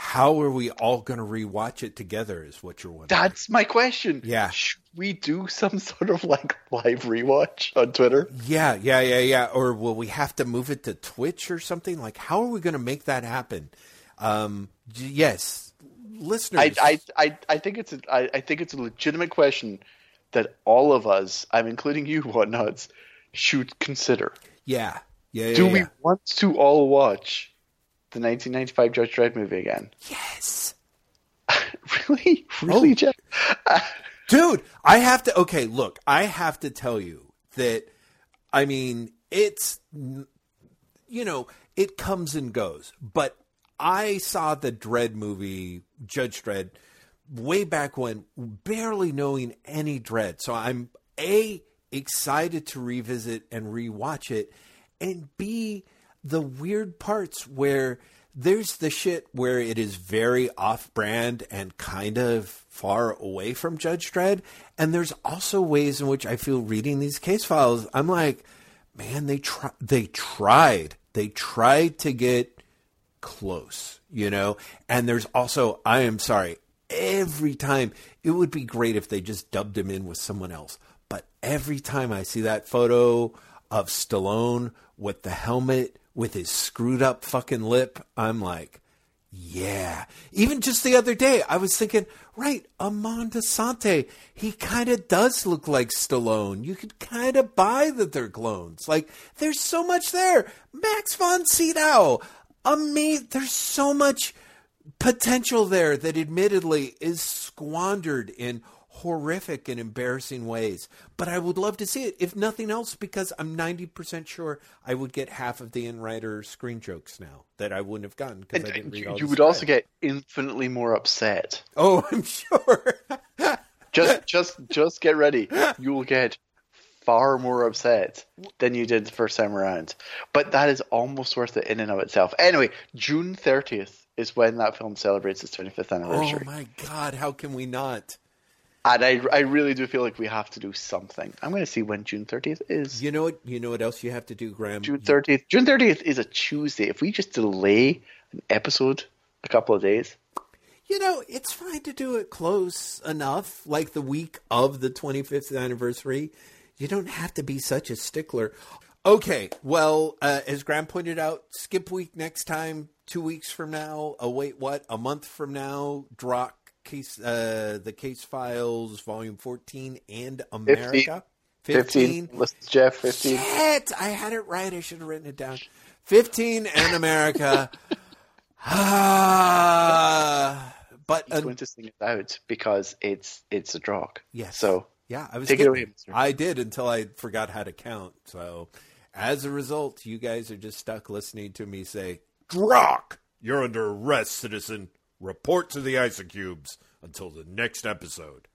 B: how are we all going to rewatch it together? Is what you're wondering.
A: That's my question.
B: Yeah.
A: Should we do some sort of like live rewatch on Twitter?
B: Yeah, yeah, yeah, yeah. Or will we have to move it to Twitch or something? Like, how are we going to make that happen? Um, yes, listeners.
A: I, I, I, I think it's a, I, I think it's a legitimate question that all of us, I'm including you, whatnots, should consider.
B: yeah, yeah, yeah.
A: Do
B: yeah.
A: we want to all watch the 1995 Judge Dredd movie again?
B: Yes.
A: really, really,
B: Oh.
A: Jeff?
B: dude i have to okay look i have to tell you that i mean it's you know it comes and goes but i saw the Dredd movie judge Dredd way back when barely knowing any Dredd so i'm a excited to revisit and rewatch it and b the weird parts where there's the shit where it is very off brand and kind of far away from Judge Dredd. And there's also ways in which I feel reading these case files, I'm like, man, they try they tried. They tried to get close, you know? And there's also, I am sorry, every time it would be great if they just dubbed him in with someone else. But every time I see that photo of Stallone with the helmet with his screwed up fucking lip, I'm like, yeah. Even just the other day, I was thinking, right, Armand Assante, he kind of does look like Stallone. You could kind of buy that they're clones. Like, there's so much there. Max von Sydow, amazing. There's so much potential there that admittedly is squandered in horrific and embarrassing ways. But I would love to see it, if nothing else, because I'm 90% sure I would get half of the in writer screen jokes now that I wouldn't have gotten because I didn't read all
A: you would also get infinitely more upset.
B: Oh, I'm sure.
A: Just, just, just get ready. You will get far more upset than you did the first time around. But that is almost worth it in and of itself. Anyway, June 30th is when that film celebrates its 25th anniversary.
B: oh my God, how can we not?
A: And I, I really do feel like we have to do something. I'm going to see when June 30th is.
B: You know what? You know what else you have to do, Graeme?
A: June 30th. June 30th is a Tuesday. If we just delay an episode a couple of days,
B: You know, it's fine to do it close enough, like the week of the 25th anniversary. You don't have to be such a stickler. Okay, well, uh, as Graeme pointed out, skip week next time, two weeks from now. Oh, wait, what? A month from now, Drokk case, uh, the case files, volume 14, and America.
A: 15. Listen to Jeff, 15.
B: Shit! I had it right. I should have written it down. 15 and America. Ah, but uh,
A: going to sing it out because it's it's a Drokk.
B: Yes.
A: So
B: yeah, I was
A: Take it away, mister.
B: I did until I forgot how to count. So as a result, you guys are just stuck listening to me say,
C: Drokk, you're under arrest, citizen. Report to the Isocubes until the next episode.